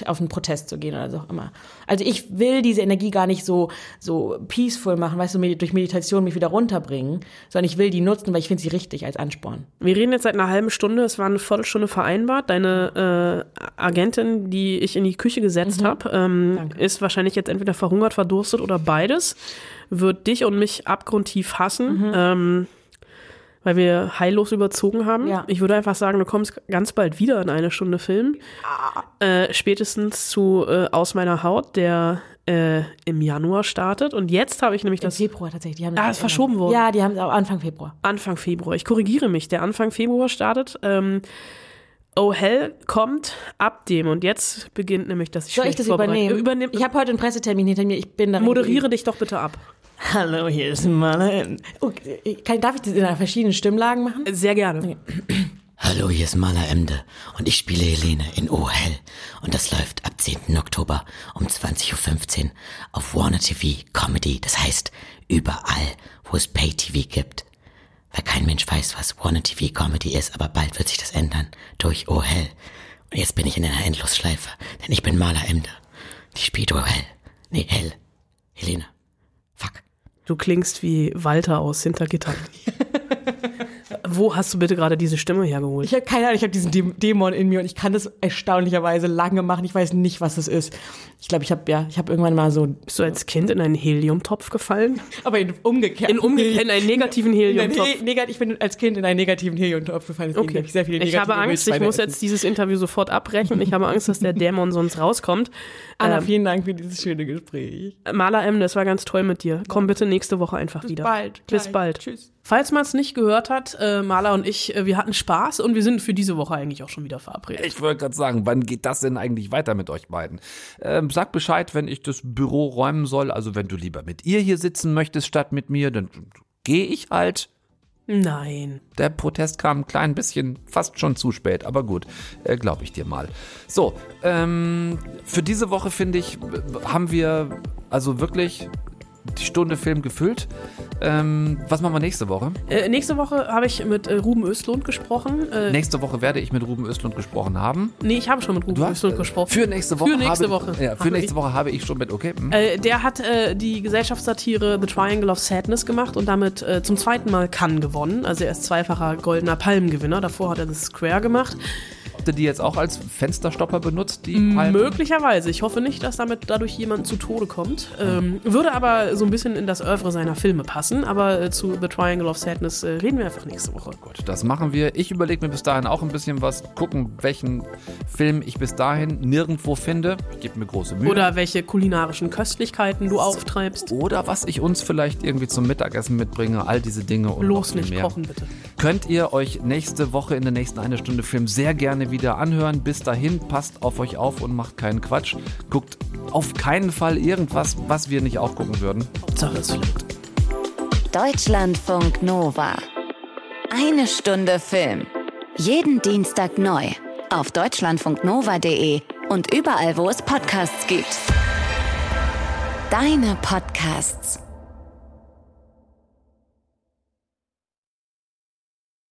auf einen Protest zu gehen oder so auch immer. Also ich will diese Energie gar nicht so, so peaceful machen, weißt du, durch Meditation mich wieder runterbringen, sondern ich will die nutzen, weil ich finde sie richtig als Ansporn. Wir reden jetzt seit einer halben Stunde, es war eine Viertelstunde vereinbart. Deine äh, Agentin, die ich in die Küche gesetzt mhm. habe, ähm, ist wahrscheinlich jetzt entweder verhungert, verdurstet oder beides, wird dich und mich abgrundtief hassen. Mhm. Ähm, weil wir heillos überzogen haben. Ja. Ich würde einfach sagen, du kommst ganz bald wieder in eine Stunde Film. Ah. Äh, spätestens zu äh, Aus meiner Haut, der äh, im Januar startet. Und jetzt habe ich nämlich Im das. Februar tatsächlich. Die haben ah, ist verschoben worden. Ja, die haben es auch Anfang Februar. Anfang Februar. Ich korrigiere mich. Der Anfang Februar startet. Ähm, Oh Hell kommt ab dem und jetzt beginnt nämlich das. Soll ich das übernehmen? Übernehm, ich habe heute einen Pressetermin hinter mir. Ich bin da. Moderiere dich doch bitte ab. Hallo, hier ist Marlene. Okay, kann, darf ich das in verschiedenen Stimmlagen machen? Sehr gerne. Okay. Hallo, hier ist Maler Emde und ich spiele Helene in Oh Hell. Und das läuft ab 10. Oktober um 20.15 Uhr auf Warner TV Comedy. Das heißt, überall, wo es Pay TV gibt. Weil kein Mensch weiß, was Warner TV Comedy ist, aber bald wird sich das ändern durch Oh Hell. Und jetzt bin ich in einer Endlosschleife, denn ich bin Maler Emde. Die spielt Oh Hell. Nee, Hell. Helene. Du klingst wie Walter aus Hintergittern. Wo hast du bitte gerade diese Stimme hergeholt? Ich habe keine Ahnung, ich habe diesen Dä- Dämon in mir und ich kann das erstaunlicherweise lange machen. Ich weiß nicht, was das ist. Ich glaube, ich habe ja, ich habe irgendwann mal so. Bist du als Kind in einen Heliumtopf gefallen? Aber in umgekehrt. In, umge in einen negativen Heliumtopf. Neg- ich bin als Kind in einen negativen Heliumtopf gefallen. Deswegen Okay. ich sehr viele Ich habe Angst, ich muss jetzt dieses Interview sofort abbrechen. Ich habe Angst, dass der Dämon sonst rauskommt. Anna, Ähm, vielen Dank für dieses schöne Gespräch. Maler M, das war ganz toll mit dir. Komm bitte nächste Woche einfach wieder. bald. Bis bald. Tschüss. Falls man es nicht gehört hat, äh, Maler und ich, äh, wir hatten Spaß und wir sind für diese Woche eigentlich auch schon wieder verabredet. Ich wollte gerade sagen, wann geht das denn eigentlich weiter mit euch beiden? Ähm, sag Bescheid, wenn ich das Büro räumen soll. Also wenn du lieber mit ihr hier sitzen möchtest statt mit mir, dann gehe ich halt. Nein. Der Protest kam ein klein bisschen, fast schon zu spät, aber gut, äh, glaube ich dir mal. So, ähm, für diese Woche finde ich, haben wir also wirklich die Stunde Film gefüllt. Ähm, was machen wir nächste Woche? Äh, nächste Woche habe ich mit äh, Ruben Östlund gesprochen. Äh, Nächste Woche werde ich mit Ruben Östlund gesprochen haben. nee, ich habe schon mit Ruben hast, Östlund äh, gesprochen. Für nächste Woche. Für nächste habe, Woche. Ja, für Habe nächste ich. Woche habe ich schon mit, okay. hm. Äh, der hat äh, die Gesellschaftssatire The Triangle of Sadness gemacht und damit zum zweiten Mal Cannes gewonnen. Also er ist zweifacher goldener Palmengewinner. Davor hat er das Square gemacht. Habt ihr die jetzt auch als Fensterstopper benutzt, die Mm, Palmen? Möglicherweise. Ich hoffe nicht, dass damit dadurch jemand zu Tode kommt. Ähm, würde aber so ein bisschen in das Oeuvre seiner Filme passen. Aber äh, zu The Triangle of Sadness äh, reden wir einfach nächste Woche. Gut, das machen wir. Ich überlege mir bis dahin auch ein bisschen was, gucken, welchen Film ich bis dahin nirgendwo finde. Ich gebe mir große Mühe. Oder welche kulinarischen Köstlichkeiten du auftreibst. Oder was ich uns vielleicht irgendwie zum Mittagessen mitbringe, all diese Dinge und Bloß noch viel nicht mehr. kochen, bitte. Könnt ihr euch nächste Woche in der nächsten eine Stunde Film sehr gerne wieder anhören. Bis dahin, passt auf euch auf und macht keinen Quatsch. Guckt auf keinen Fall irgendwas, was wir nicht auch gucken würden. Hauptsache es fliegt. Deutschlandfunk Nova. Eine Stunde Film. Jeden Dienstag neu. Auf deutschlandfunknova.de und überall, wo es Podcasts gibt. Deine Podcasts.